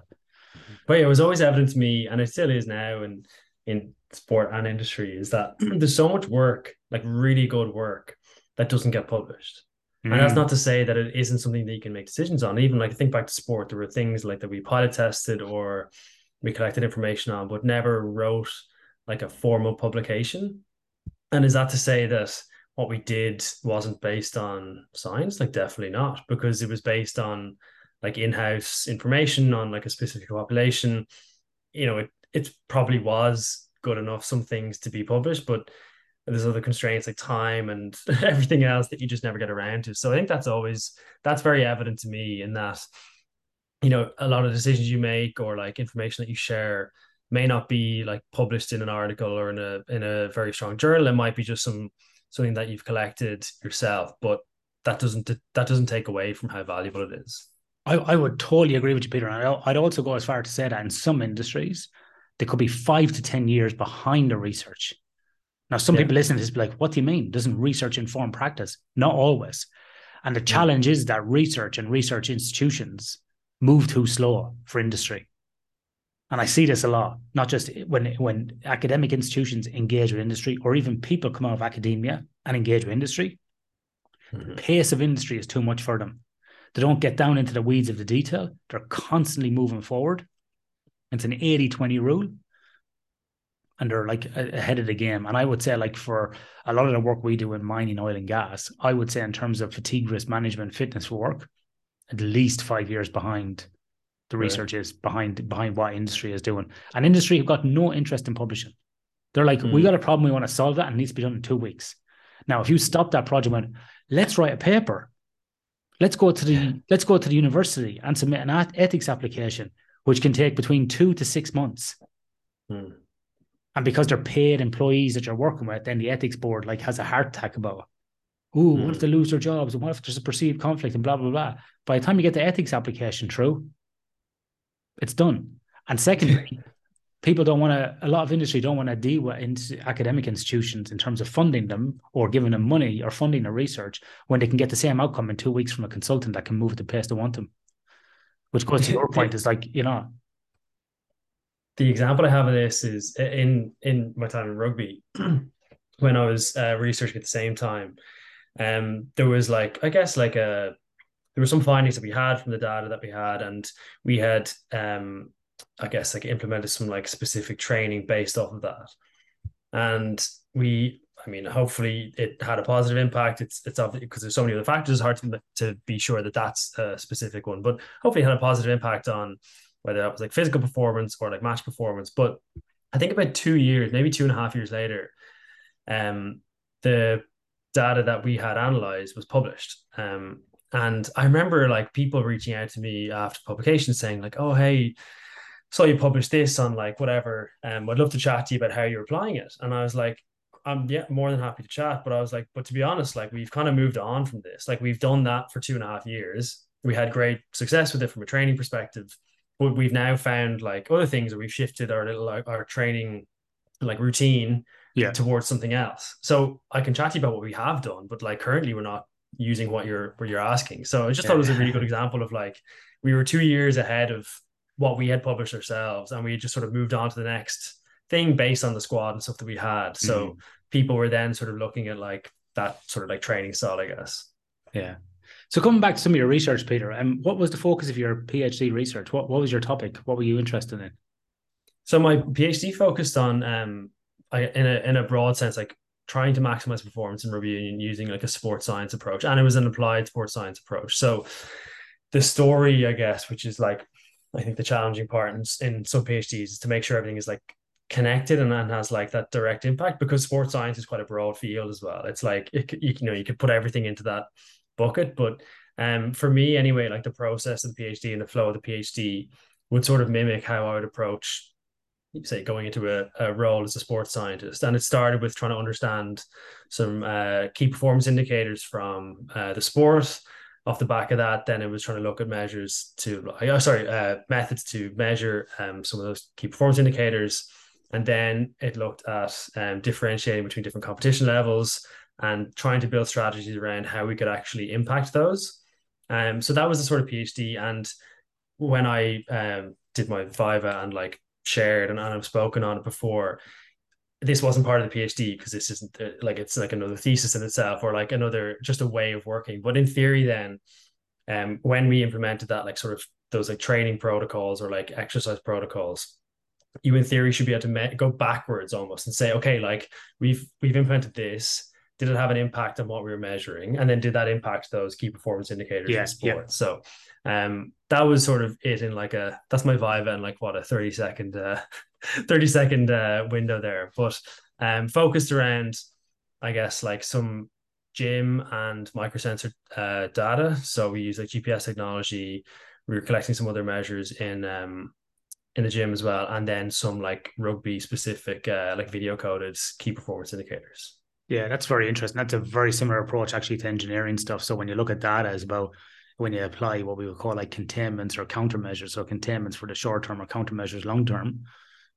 but it was always evident to me, and it still is now, and in sport and industry, is that there's so much work, like really good work, that doesn't get published. Mm. And that's mm. not to say that it isn't something that you can make decisions on. Even like think back to sport, there were things like that we pilot tested or we collected information on, but never wrote like a formal publication. And is that to say that what we did wasn't based on science? Like definitely not, because it was based on like in-house information on like a specific population. You know it it probably was good enough some things to be published but there's other constraints like time and everything else that you just never get around to. So i think that's always that's very evident to me in that you know a lot of decisions you make or like information that you share may not be like published in an article or in a in a very strong journal. It might be just some something that you've collected yourself but that doesn't that doesn't take away from how valuable it is I, I would totally agree with you, Peter. And I'd also go as far to say that in some industries, they could be five to 10 years behind the research. Now, some yeah. people listening to this be like, what do you mean? Doesn't research inform practice? Not always. And the challenge is that research and research institutions move too slow for industry. And I see this a lot, not just when when academic institutions engage with industry or even people come out of academia and engage with industry. Mm-hmm. The pace of industry is too much for them. They don't get down into the weeds of the detail. They're constantly moving forward. It's an 80 20 rule. And they're like ahead of the game. And I would say, like, for a lot of the work we do in mining, oil, and gas, I would say, in terms of fatigue risk management, fitness for work, at least five years behind the research right. is behind behind what industry is doing. And industry have got no interest in publishing. They're like, mm. we hmm. got a problem, we want to solve that, and it needs to be done in two weeks. Now, if you stop that project, went, let's write a paper Let's go to the yeah. let's go to the university and submit an ethics application, which can take between two to six months. Hmm. And because they're paid employees that you're working with, then the ethics board like has a heart attack about, ooh, hmm. what if they lose their jobs and what if there's a perceived conflict and blah blah blah. By the time you get the ethics application through, it's done. And secondly, people don't want to a lot of industry don't want to deal with in, academic institutions in terms of funding them or giving them money or funding their research when they can get the same outcome in two weeks from a consultant that can move at the pace they want them. Which goes to your point is like you know. The example i have of this is in in my time in rugby when i was uh, researching at the same time um there was like i guess like a there were some findings that we had from the data that we had and we had um I guess like implemented some like specific training based off of that. And we, I mean, hopefully it had a positive impact. It's it's obviously because there's so many other factors. It's hard to, to be sure that that's a specific one, but hopefully it had a positive impact on whether that was like physical performance or like match performance. But I think about two years, maybe two and a half years later, um, the data that we had analyzed was published. Um, and I remember like people reaching out to me after publication saying like, "Oh, hey, saw you publish this on like whatever. Um, I'd love to chat to you about how you're applying it. And I was like, I'm yeah, more than happy to chat. But I was like, but to be honest, like we've kind of moved on from this. Like we've done that for two and a half years. We had great success with it from a training perspective. But we've now found like other things that we've shifted our little our training like routine yeah. towards something else. So I can chat to you about what we have done, but like currently we're not using what you're what you're asking. So I just yeah. thought it was a really good example of like we were two years ahead of what we had published ourselves and we just sort of moved on to the next thing based on the squad and stuff that we had. So mm. people were then sort of looking at like that sort of like training style i guess. Yeah. So coming back to some of your research peter and um, what was the focus of your phd research? What, what was your topic? What were you interested in? So my phd focused on um I, in a in a broad sense like trying to maximize performance in rugby union using like a sports science approach, and it was an applied sports science approach. So the story, I guess, which is like I think the challenging part in, in some PhDs is to make sure everything is like connected and, then has like that direct impact because sports science is quite a broad field as well. It's like it, you, know you could put everything into that bucket, but um for me anyway, like the process of the PhD and the flow of the PhD would sort of mimic how I would approach say going into a, a role as a sports scientist and it started with trying to understand some uh, key performance indicators from uh, the sport off the back of that, then it was trying to look at measures to, oh, sorry, uh, methods to measure um, some of those key performance indicators. And then it looked at um, differentiating between different competition levels and trying to build strategies around how we could actually impact those. Um, so that was the sort of PhD. And when I um, did my Viva and like shared and, and I've spoken on it before, this wasn't part of the PhD because this isn't uh, like it's like another thesis in itself or like another just a way of working. But in theory, then, um, when we implemented that, like sort of those like training protocols or like exercise protocols, you in theory should be able to me- go backwards almost and say, okay, like we've we've implemented this. Did it have an impact on what we were measuring? And then did that impact those key performance indicators yeah, in sport? Yeah. So um that was sort of it in like a that's my vibe and like what a 30 second uh 30 second uh, window there, but um, focused around, I guess, like some gym and microsensor uh, data. So we use like GPS technology. We were collecting some other measures in um, in the gym as well, and then some like rugby specific, uh, like video coded key performance indicators. Yeah, that's very interesting. That's a very similar approach actually to engineering stuff. So when you look at data, as about when you apply what we would call like containments or countermeasures. So containments for the short term or countermeasures long term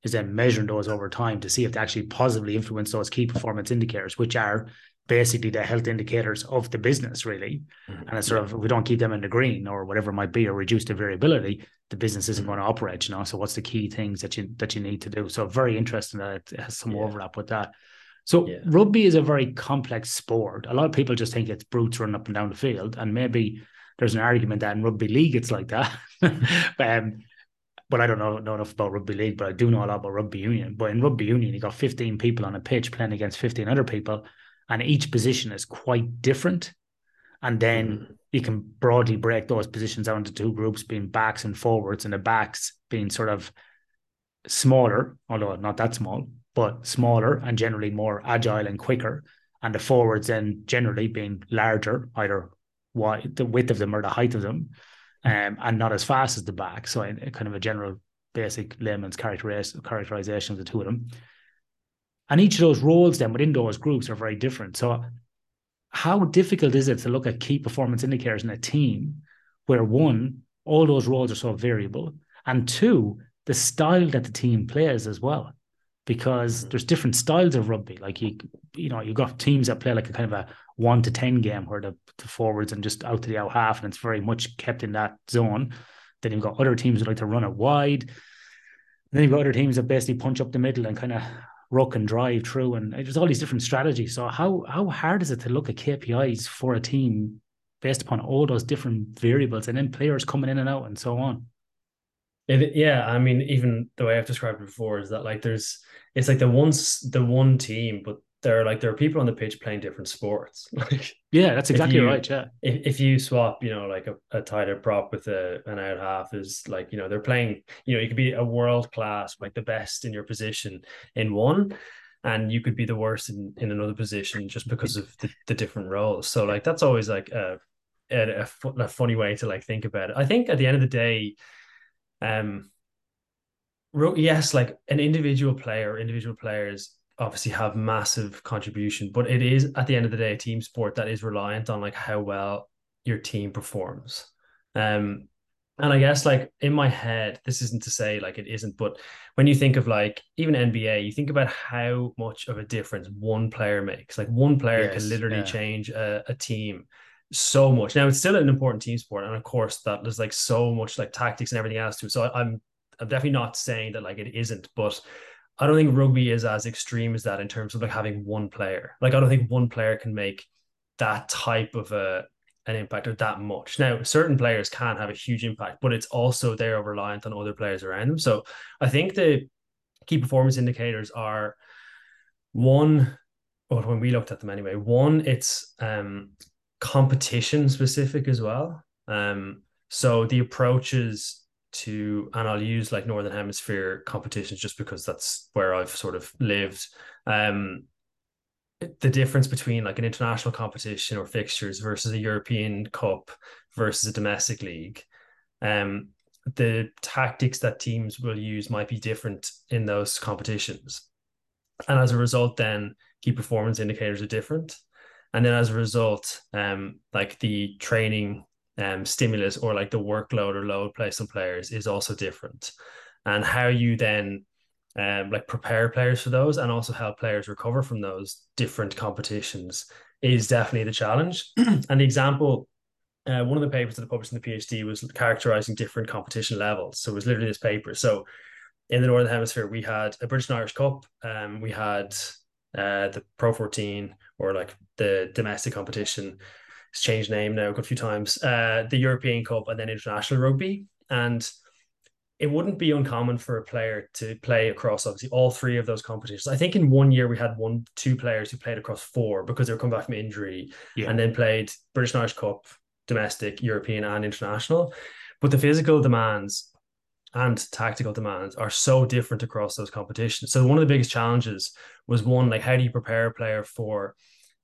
is then measuring those over time to see if they actually positively influence those key performance indicators, which are basically the health indicators of the business, really. Mm-hmm. And it's sort of if we don't keep them in the green or whatever it might be, or reduce the variability, the business isn't mm-hmm. going to operate. You know, so what's the key things that you that you need to do? So very interesting that it has some yeah. overlap with that. So yeah. rugby is a very complex sport. A lot of people just think it's brutes running up and down the field, and maybe there's an argument that in rugby league it's like that. um, but I don't know, know enough about rugby league, but I do know a lot about rugby union. But in rugby union, you got 15 people on a pitch playing against 15 other people, and each position is quite different. And then mm. you can broadly break those positions out into two groups, being backs and forwards, and the backs being sort of smaller, although not that small, but smaller and generally more agile and quicker. And the forwards then generally being larger, either wide, the width of them or the height of them um, and not as fast as the back. So, in, kind of a general basic layman's characterization of the two of them. And each of those roles, then within those groups, are very different. So, how difficult is it to look at key performance indicators in a team where one, all those roles are so variable, and two, the style that the team plays as well? Because mm-hmm. there's different styles of rugby. Like you, you know, you've got teams that play like a kind of a one to ten game where the, the forwards and just out to the out half, and it's very much kept in that zone. Then you've got other teams that like to run it wide. And then you've got other teams that basically punch up the middle and kind of ruck and drive through. And there's all these different strategies. So how how hard is it to look at KPIs for a team based upon all those different variables and then players coming in and out and so on? It, yeah, I mean, even the way I've described it before is that like there's it's like the once the one team, but there are like there are people on the pitch playing different sports. Like yeah, that's exactly you, right. Yeah, if, if you swap, you know, like a, a tighter prop with a an out half is like you know they're playing. You know, you could be a world class, like the best in your position in one, and you could be the worst in, in another position just because of the, the different roles. So like that's always like a, a, a funny way to like think about it. I think at the end of the day, um, yes, like an individual player, individual players obviously have massive contribution, but it is at the end of the day a team sport that is reliant on like how well your team performs. Um, and I guess like in my head, this isn't to say like it isn't, but when you think of like even NBA, you think about how much of a difference one player makes. Like one player yes, can literally yeah. change a, a team so much. Now it's still an important team sport, and of course that there's like so much like tactics and everything else to it. So I'm I'm definitely not saying that like it isn't, but I don't think rugby is as extreme as that in terms of like having one player. Like I don't think one player can make that type of a an impact or that much. Now, certain players can have a huge impact, but it's also they're reliant on other players around them. So I think the key performance indicators are one or when we looked at them anyway, one, it's um, competition specific as well. Um, so the approaches to, and I'll use like Northern Hemisphere competitions just because that's where I've sort of lived. Um, the difference between like an international competition or fixtures versus a European Cup versus a domestic league. Um, the tactics that teams will use might be different in those competitions. And as a result, then key performance indicators are different. And then as a result, um, like the training um, stimulus or like the workload or load placed on players is also different. And how you then um, like prepare players for those and also help players recover from those different competitions is definitely the challenge. and the example, uh, one of the papers that I published in the PhD was characterizing different competition levels. So it was literally this paper. So in the Northern Hemisphere, we had a British and Irish Cup, um, we had uh, the Pro 14 or like the domestic competition. It's changed name now a good few times. Uh, the European Cup and then international rugby. And it wouldn't be uncommon for a player to play across obviously all three of those competitions. I think in one year we had one, two players who played across four because they were coming back from injury yeah. and then played British and Irish Cup, domestic, European, and international. But the physical demands and tactical demands are so different across those competitions. So one of the biggest challenges was one like how do you prepare a player for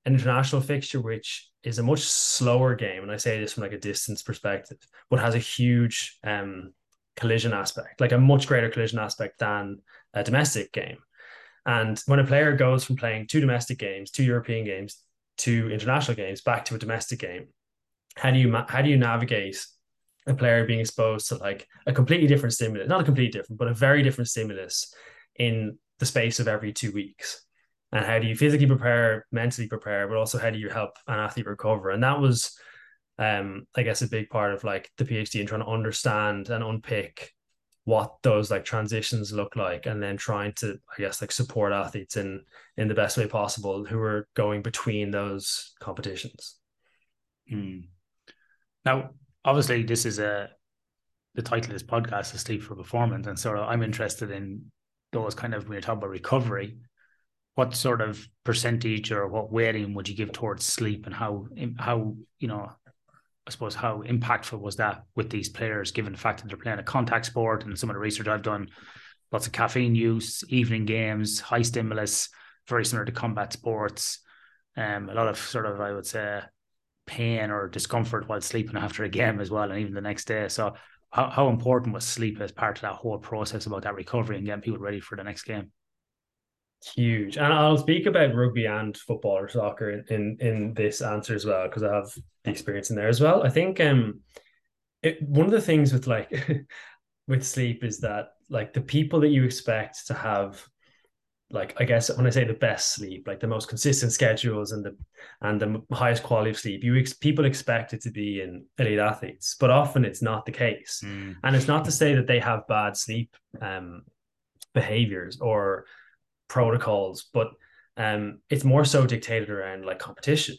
an international fixture, which is a much slower game, and I say this from like a distance perspective, but has a huge um collision aspect, like a much greater collision aspect than a domestic game. And when a player goes from playing two domestic games, two European games, two international games, back to a domestic game, how do you how do you navigate a player being exposed to like a completely different stimulus, not a completely different, but a very different stimulus in the space of every two weeks? And how do you physically prepare, mentally prepare, but also how do you help an athlete recover? And that was um, I guess a big part of like the PhD and trying to understand and unpick what those like transitions look like and then trying to i guess like support athletes in in the best way possible who are going between those competitions hmm. now obviously this is a the title of this podcast is sleep for performance and so i'm interested in those kind of when you're talking about recovery what sort of percentage or what weighting would you give towards sleep and how how you know I suppose how impactful was that with these players, given the fact that they're playing a contact sport and some of the research I've done, lots of caffeine use, evening games, high stimulus, very similar to combat sports. Um, a lot of sort of I would say pain or discomfort while sleeping after a game as well, and even the next day. So how, how important was sleep as part of that whole process about that recovery and getting people ready for the next game? Huge, and I'll speak about rugby and football or soccer in in, in this answer as well because I have the experience in there as well. I think um, it, one of the things with like with sleep is that like the people that you expect to have like I guess when I say the best sleep, like the most consistent schedules and the and the highest quality of sleep, you ex- people expect it to be in elite athletes, but often it's not the case. Mm. And it's not to say that they have bad sleep um, behaviors or protocols, but um, it's more so dictated around like competition.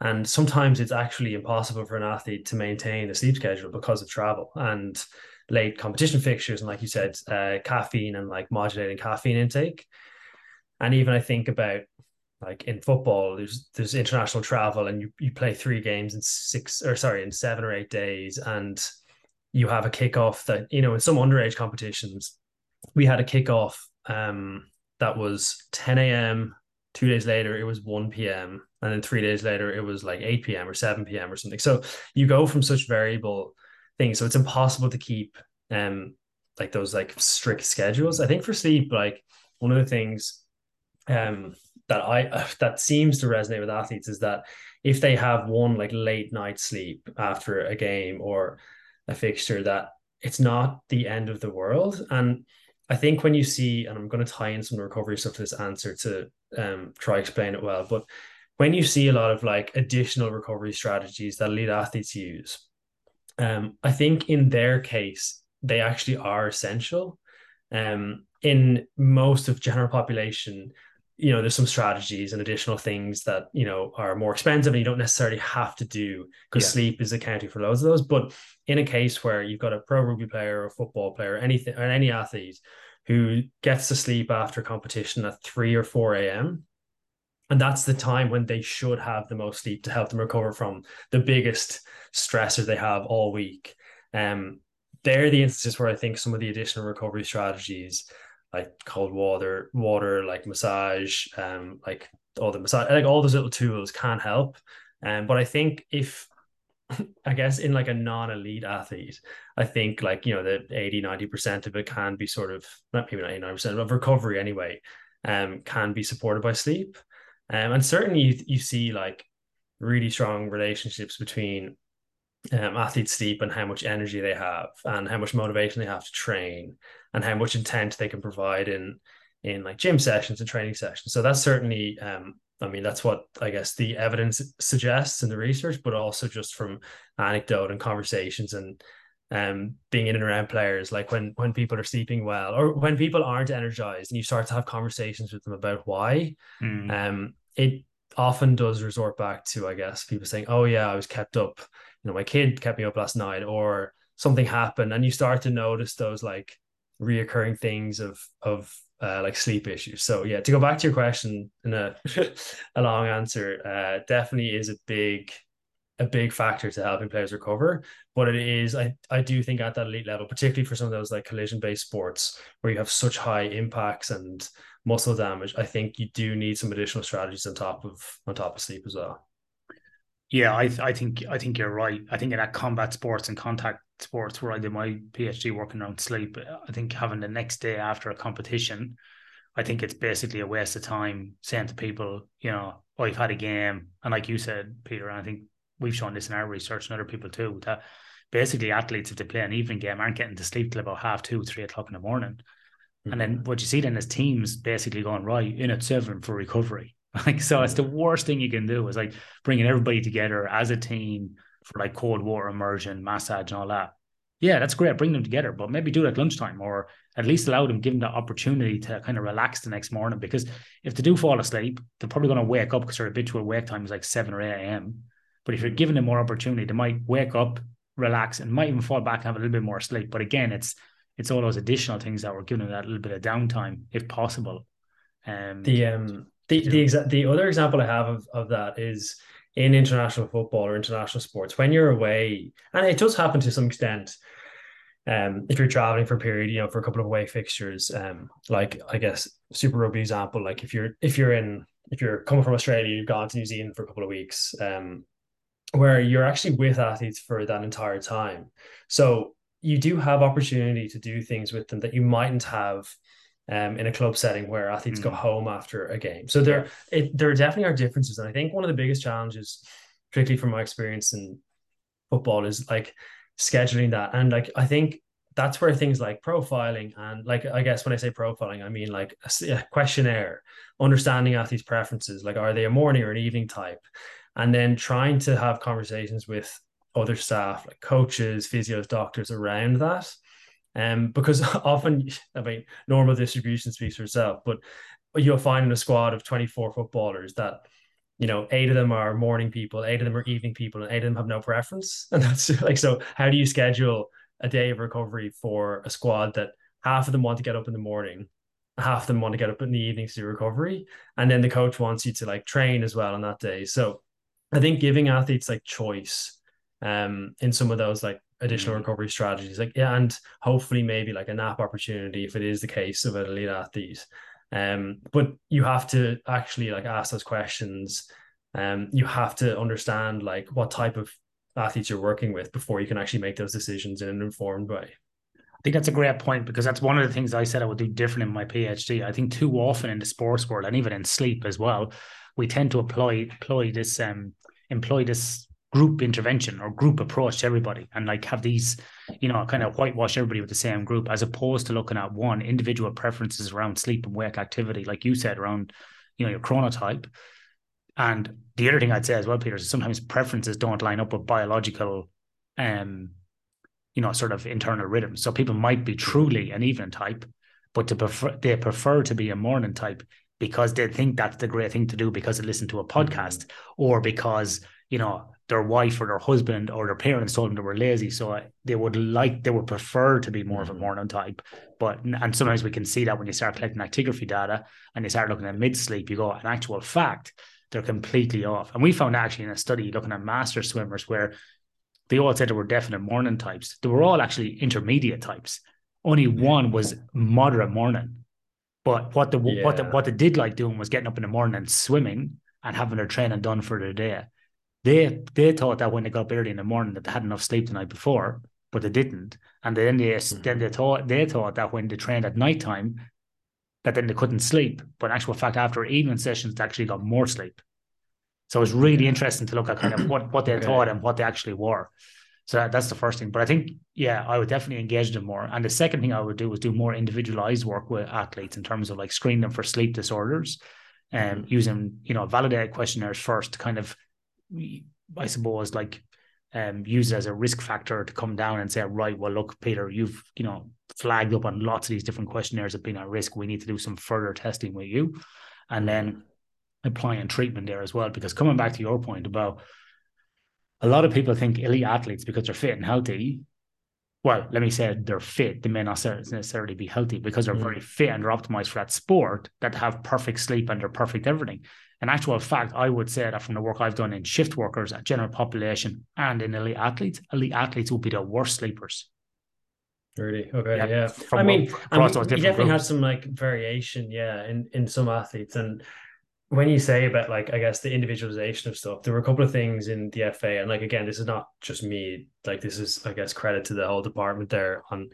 And sometimes it's actually impossible for an athlete to maintain a sleep schedule because of travel and late competition fixtures. And like you said, uh, caffeine and like modulating caffeine intake. And even I think about like in football, there's there's international travel and you, you play three games in six or sorry, in seven or eight days. And you have a kickoff that, you know, in some underage competitions, we had a kickoff um that was 10 a.m. Two days later, it was 1 p.m. And then three days later, it was like 8 p.m. or 7 p.m. or something. So you go from such variable things. So it's impossible to keep um like those like strict schedules. I think for sleep, like one of the things um that I that seems to resonate with athletes is that if they have one like late night sleep after a game or a fixture, that it's not the end of the world. And I think when you see, and I'm going to tie in some recovery stuff to this answer to um, try explain it well, but when you see a lot of like additional recovery strategies that elite athletes use, um, I think in their case they actually are essential. Um, in most of general population, you know, there's some strategies and additional things that you know are more expensive and you don't necessarily have to do because yeah. sleep is accounting for loads of those. But in a case where you've got a pro rugby player or a football player, or anything or any athlete who gets to sleep after competition at three or four a.m. and that's the time when they should have the most sleep to help them recover from the biggest stressors they have all week. Um, they're the instances where I think some of the additional recovery strategies, like cold water, water, like massage, um, like all the massage, like all those little tools can help. Um, but I think if I guess in like a non-elite athlete, I think like, you know, the 80, 90% of it can be sort of not maybe 99% of recovery anyway, um, can be supported by sleep. Um, and certainly you, you see like really strong relationships between um, athletes sleep and how much energy they have and how much motivation they have to train and how much intent they can provide in in like gym sessions and training sessions so that's certainly um, i mean that's what i guess the evidence suggests in the research but also just from anecdote and conversations and um, being in and around players like when when people are sleeping well or when people aren't energized and you start to have conversations with them about why mm. um it often does resort back to i guess people saying oh yeah i was kept up you know my kid kept me up last night or something happened and you start to notice those like reoccurring things of of uh, like sleep issues. So yeah to go back to your question in a a long answer uh, definitely is a big a big factor to helping players recover. But it is i i do think at that elite level particularly for some of those like collision based sports where you have such high impacts and muscle damage i think you do need some additional strategies on top of on top of sleep as well yeah, I I think I think you're right. I think in that combat sports and contact sports where I did my PhD working around sleep, I think having the next day after a competition, I think it's basically a waste of time saying to people, you know, oh, I've had a game, and like you said, Peter, and I think we've shown this in our research and other people too, that basically athletes if they play an evening game aren't getting to sleep till about half two, three o'clock in the morning. Mm-hmm. And then what you see then is teams basically going right in at seven for recovery. Like, so it's the worst thing you can do is like bringing everybody together as a team for like cold water immersion, massage, and all that. Yeah, that's great. Bring them together, but maybe do it at lunchtime or at least allow them, give them the opportunity to kind of relax the next morning. Because if they do fall asleep, they're probably going to wake up because their habitual wake time is like 7 or 8 a.m. But if you're giving them more opportunity, they might wake up, relax, and might even fall back and have a little bit more sleep. But again, it's it's all those additional things that we're giving them that little bit of downtime if possible. Um, the um the the exa- the other example I have of, of that is in international football or international sports when you're away, and it does happen to some extent. Um, if you're traveling for a period, you know, for a couple of away fixtures, um, like I guess Super Rugby example, like if you're if you're in if you're coming from Australia, you've gone to New Zealand for a couple of weeks, um, where you're actually with athletes for that entire time. So you do have opportunity to do things with them that you mightn't have um, in a club setting where athletes mm. go home after a game. So there, it, there definitely are differences, and I think one of the biggest challenges, particularly from my experience in football, is like scheduling that. And like I think that's where things like profiling and like I guess when I say profiling, I mean like a, a questionnaire, understanding athletes' preferences, like are they a morning or an evening type, and then trying to have conversations with other staff like coaches, physios, doctors around that um, because often, I mean, normal distribution speaks for itself, but you'll find in a squad of 24 footballers that, you know, eight of them are morning people, eight of them are evening people, and eight of them have no preference. And that's like, so how do you schedule a day of recovery for a squad that half of them want to get up in the morning, half of them want to get up in the evening to do recovery, and then the coach wants you to like train as well on that day. So I think giving athletes like choice um in some of those like additional mm-hmm. recovery strategies like yeah and hopefully maybe like a nap opportunity if it is the case of an elite athlete um but you have to actually like ask those questions um you have to understand like what type of athletes you're working with before you can actually make those decisions in an informed way I think that's a great point because that's one of the things I said I would do different in my PhD. I think too often in the sports world and even in sleep as well, we tend to apply employ this um employ this group intervention or group approach to everybody and like have these, you know, kind of whitewash everybody with the same group as opposed to looking at one individual preferences around sleep and wake activity, like you said, around, you know, your chronotype. And the other thing I'd say as well, Peter, is sometimes preferences don't line up with biological um, you know, sort of internal rhythms. So people might be truly an evening type, but to prefer they prefer to be a morning type because they think that's the great thing to do because they listen to a podcast or because you know their wife or their husband or their parents told them they were lazy. So they would like, they would prefer to be more of a mm-hmm. morning type. But, and sometimes we can see that when you start collecting actigraphy data and you start looking at mid sleep, you go, in actual fact, they're completely off. And we found actually in a study looking at master swimmers where they all said they were definite morning types. They were all actually intermediate types. Only mm-hmm. one was moderate morning. But what the yeah. what the, what they did like doing was getting up in the morning and swimming and having their training done for the day. They they thought that when they got up early in the morning that they had enough sleep the night before, but they didn't. And then they mm-hmm. then they thought they thought that when they trained at night time, that then they couldn't sleep. But in actual fact, after evening sessions, they actually got more sleep. So it's really interesting to look at kind of what what they okay. thought and what they actually were. So that, that's the first thing. But I think, yeah, I would definitely engage them more. And the second thing I would do is do more individualized work with athletes in terms of like screen them for sleep disorders and um, using, you know, validated questionnaires first to kind of I suppose, like um, use it as a risk factor to come down and say, right, well, look, Peter, you've you know flagged up on lots of these different questionnaires of being at risk. We need to do some further testing with you, and then applying treatment there as well. Because coming back to your point about a lot of people think elite athletes because they're fit and healthy. Well, let me say they're fit. They may not necessarily be healthy because they're mm. very fit and they're optimized for that sport that have perfect sleep and they're perfect everything. In actual fact, I would say that from the work I've done in shift workers, at general population, and in elite athletes, elite athletes will be the worst sleepers. Really? Okay. Yeah. yeah. I mean, I mean you definitely have some like variation, yeah, in in some athletes. And when you say about like, I guess the individualization of stuff, there were a couple of things in the FA, and like again, this is not just me. Like this is, I guess, credit to the whole department there on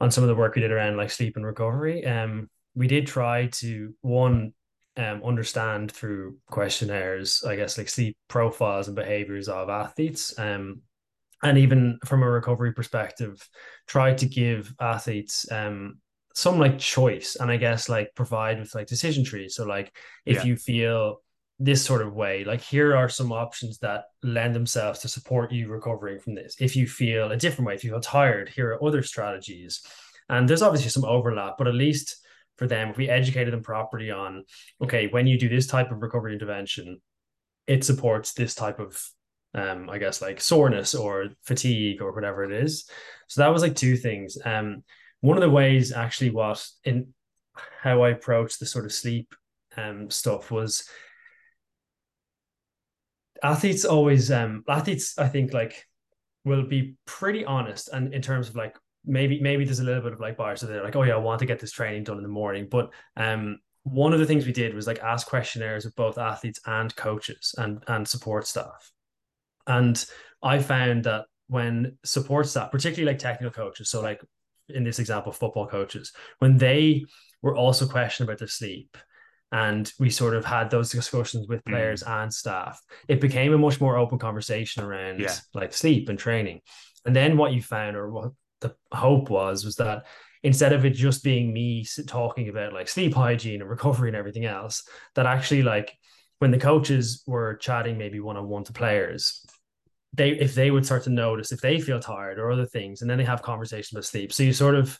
on some of the work we did around like sleep and recovery. Um, we did try to one um, understand through questionnaires, I guess, like sleep profiles and behaviors of athletes. Um, and even from a recovery perspective, try to give athletes um, some like choice and I guess like provide with like decision trees. So, like, if yeah. you feel this sort of way, like, here are some options that lend themselves to support you recovering from this. If you feel a different way, if you feel tired, here are other strategies. And there's obviously some overlap, but at least for them if we educated them properly on okay when you do this type of recovery intervention it supports this type of um i guess like soreness or fatigue or whatever it is. So that was like two things. Um one of the ways actually what in how i approached the sort of sleep um stuff was athletes always um athletes i think like will be pretty honest and in terms of like maybe maybe there's a little bit of like bias so they're like oh yeah i want to get this training done in the morning but um one of the things we did was like ask questionnaires of both athletes and coaches and and support staff and i found that when support staff particularly like technical coaches so like in this example football coaches when they were also questioned about their sleep and we sort of had those discussions with mm. players mm. and staff it became a much more open conversation around yeah. like sleep and training and then what you found or what the hope was was that instead of it just being me talking about like sleep hygiene and recovery and everything else, that actually like when the coaches were chatting maybe one on one to players, they if they would start to notice if they feel tired or other things, and then they have conversations about sleep. So you sort of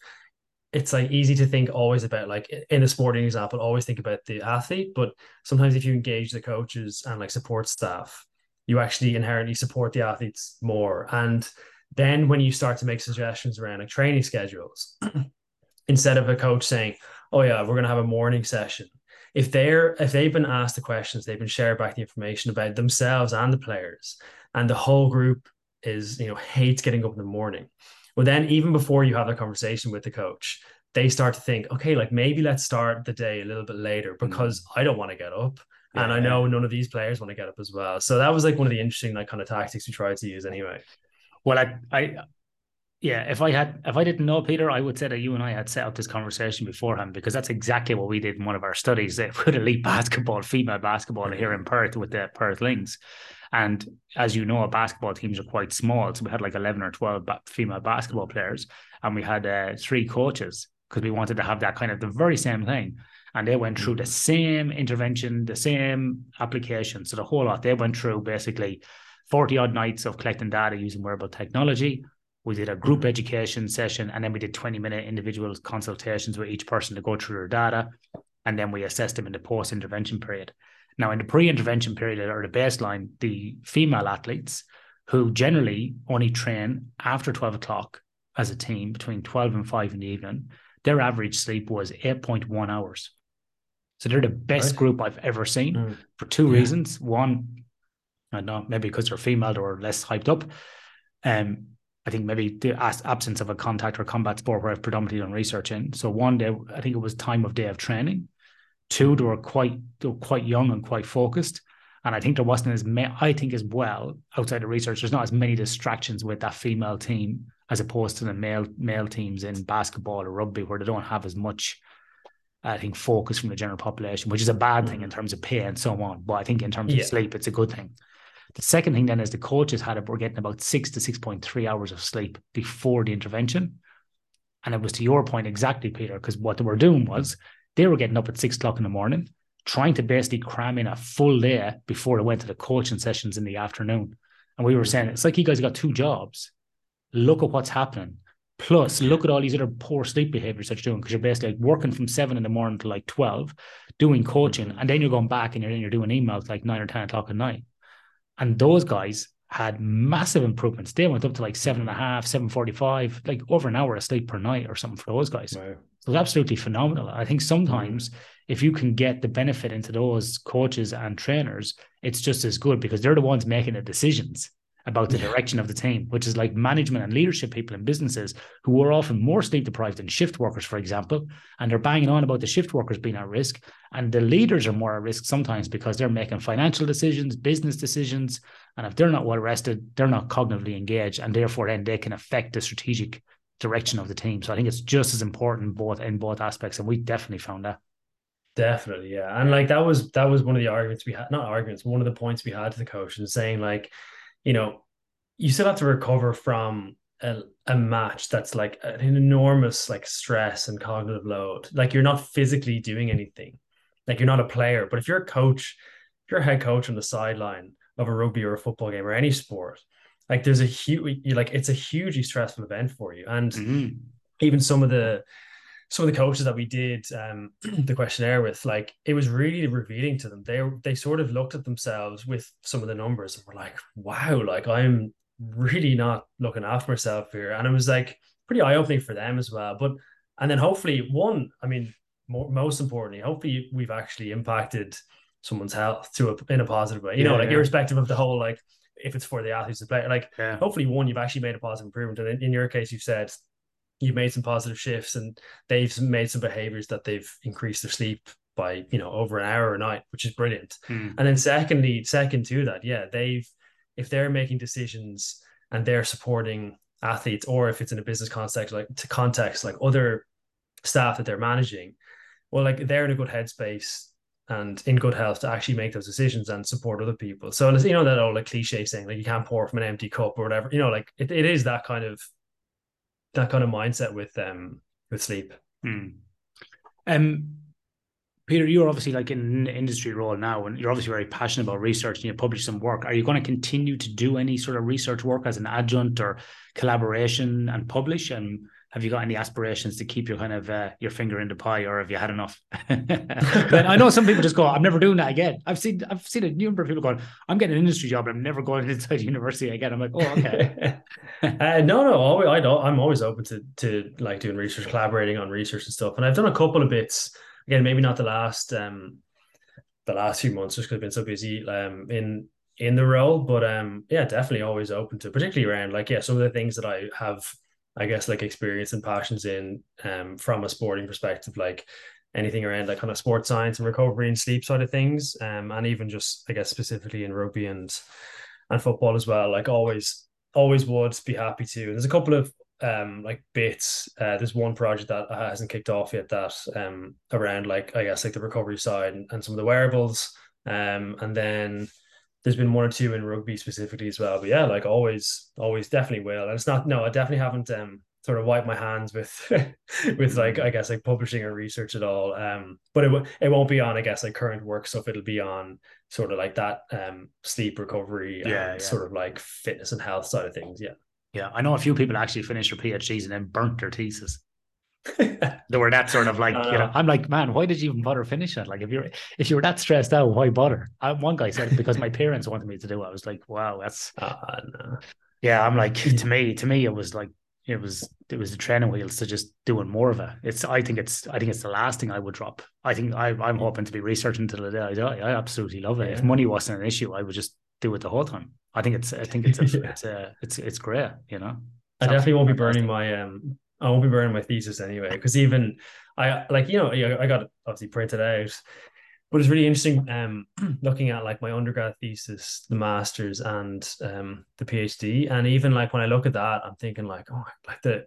it's like easy to think always about like in a sporting example, always think about the athlete, but sometimes if you engage the coaches and like support staff, you actually inherently support the athletes more. And then when you start to make suggestions around like training schedules, instead of a coach saying, "Oh yeah, we're going to have a morning session," if they're if they've been asked the questions, they've been shared back the information about themselves and the players, and the whole group is you know hates getting up in the morning. Well, then even before you have a conversation with the coach, they start to think, okay, like maybe let's start the day a little bit later mm. because mm. I don't want to get up. Yeah, and I know none of these players want to get up as well. So that was like one of the interesting like kind of tactics we tried to use anyway. Well, I, I, yeah, if I had, if I didn't know Peter, I would say that you and I had set up this conversation beforehand because that's exactly what we did in one of our studies with elite basketball, female basketball here in Perth with the Perth Lynx. And as you know, basketball teams are quite small. So we had like 11 or 12 female basketball players and we had uh, three coaches because we wanted to have that kind of the very same thing. And they went through the same intervention, the same application. So the whole lot, they went through basically 40 odd nights of collecting data using wearable technology. We did a group education session and then we did 20 minute individual consultations with each person to go through their data. And then we assessed them in the post intervention period. Now, in the pre-intervention period or the baseline, the female athletes who generally only train after 12 o'clock as a team between 12 and 5 in the evening, their average sleep was 8.1 hours. So they're the best right. group I've ever seen mm. for two yeah. reasons. One, I don't know, maybe because they're female or less hyped up. Um, I think maybe the absence of a contact or combat sport where I've predominantly done research in. So one day, I think it was time of day of training. Two, they were quite they were quite young and quite focused. And I think there wasn't as many, I think as well, outside of research, there's not as many distractions with that female team as opposed to the male male teams in basketball or rugby where they don't have as much I think focus from the general population, which is a bad thing in terms of pay and so on. But I think in terms yeah. of sleep, it's a good thing. The second thing then is the coaches had it, were getting about six to 6.3 hours of sleep before the intervention. And it was to your point exactly, Peter, because what they were doing was they were getting up at six o'clock in the morning, trying to basically cram in a full day before they went to the coaching sessions in the afternoon. And we were saying, it's like you guys got two jobs. Look at what's happening. Plus, look at all these other poor sleep behaviors that you're doing because you're basically like working from seven in the morning to like 12, doing coaching, and then you're going back and you're, you're doing emails like nine or 10 o'clock at night. And those guys had massive improvements. They went up to like seven and a half, seven forty-five, like over an hour of sleep per night or something for those guys. Wow. So it's absolutely phenomenal. I think sometimes mm-hmm. if you can get the benefit into those coaches and trainers, it's just as good because they're the ones making the decisions about the direction of the team, which is like management and leadership people in businesses who are often more sleep deprived than shift workers, for example. And they're banging on about the shift workers being at risk. And the leaders are more at risk sometimes because they're making financial decisions, business decisions. And if they're not well rested, they're not cognitively engaged. And therefore, then they can affect the strategic direction of the team. So I think it's just as important both in both aspects. And we definitely found that. Definitely, yeah. And like that was that was one of the arguments we had, not arguments, one of the points we had to the coach and saying like, you know, you still have to recover from a, a match that's like an enormous like stress and cognitive load. Like you're not physically doing anything. Like you're not a player. But if you're a coach, if you're a head coach on the sideline of a rugby or a football game or any sport, like there's a huge like it's a hugely stressful event for you. And mm-hmm. even some of the some of the coaches that we did um, the questionnaire with, like it was really revealing to them. They they sort of looked at themselves with some of the numbers and were like, "Wow, like I'm really not looking after myself here," and it was like pretty eye opening for them as well. But and then hopefully one, I mean, more, most importantly, hopefully we've actually impacted someone's health to a, in a positive way. You yeah, know, like yeah. irrespective of the whole like if it's for the athletes to play, like yeah. hopefully one you've actually made a positive improvement, and in, in your case, you've said you've made some positive shifts and they've made some behaviors that they've increased their sleep by you know over an hour a night which is brilliant mm. and then secondly second to that yeah they've if they're making decisions and they're supporting athletes or if it's in a business context like to context like other staff that they're managing well like they're in a good headspace and in good health to actually make those decisions and support other people so you know that old like cliche saying like you can't pour from an empty cup or whatever you know like it, it is that kind of that kind of mindset with um with sleep. Hmm. Um, Peter, you're obviously like in an industry role now, and you're obviously very passionate about research, and you publish some work. Are you going to continue to do any sort of research work as an adjunct or collaboration and publish? And have you got any aspirations to keep your kind of uh, your finger in the pie, or have you had enough? but I know some people just go, "I'm never doing that again." I've seen I've seen a number of people going, "I'm getting an industry job, but I'm never going inside university again." I'm like, "Oh, okay." uh, no, no, always, I don't. I'm always open to to like doing research, collaborating on research and stuff. And I've done a couple of bits. Again, maybe not the last um the last few months just because I've been so busy um in in the role, but um yeah, definitely always open to, particularly around like yeah, some of the things that I have I guess like experience and passions in um from a sporting perspective, like anything around like kind of sports science and recovery and sleep side of things. Um and even just I guess specifically in rugby and and football as well. Like always always would be happy to. And there's a couple of um like bits. Uh there's one project that hasn't kicked off yet that um around like I guess like the recovery side and, and some of the wearables. Um and then there's been one or two in rugby specifically as well. But yeah, like always, always definitely will. And it's not no, I definitely haven't um sort of wiped my hands with with like I guess like publishing or research at all. Um, but it it won't be on I guess like current work stuff. It'll be on sort of like that um sleep recovery, yeah, yeah. sort of like fitness and health side of things. Yeah. Yeah, I know a few people actually finished their PhDs and then burnt their thesis. they were that sort of like, you know, I'm like, man, why did you even bother finishing it? Like, if you're if you were that stressed out, why bother? I, one guy said because my parents wanted me to do it. I was like, wow, that's uh, no. yeah. I'm like, to me, to me, it was like it was it was the training wheels to just doing more of it. It's I think it's I think it's the last thing I would drop. I think I I'm hoping to be researching until the day I die. I absolutely love it. Yeah. If money wasn't an issue, I would just do it the whole time. I think it's I think it's a, it's a, it's it's great. You know, it's I definitely won't be burning my um I won't be burning my thesis anyway because even I like you know I got obviously printed out, but it's really interesting um looking at like my undergrad thesis, the masters, and um the PhD, and even like when I look at that, I'm thinking like oh like the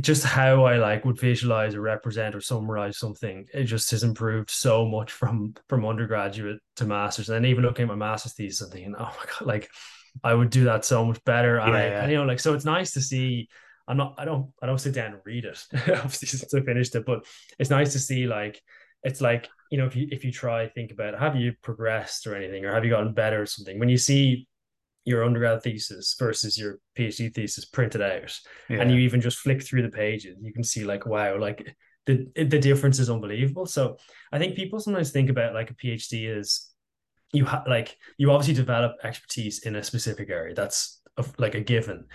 just how I like would visualize or represent or summarize something, it just has improved so much from from undergraduate to masters. And then even looking at my master's thesis, I'm thinking, oh my god, like I would do that so much better. And, yeah, I, yeah. and you know, like so it's nice to see I'm not I don't I don't sit down and read it obviously since I finished it, but it's nice to see like it's like you know if you if you try think about have you progressed or anything or have you gotten better or something? When you see your undergrad thesis versus your PhD thesis printed out yeah. and you even just flick through the pages you can see like wow like the the difference is unbelievable. So I think people sometimes think about like a PhD is you have like you obviously develop expertise in a specific area that's a, like a given.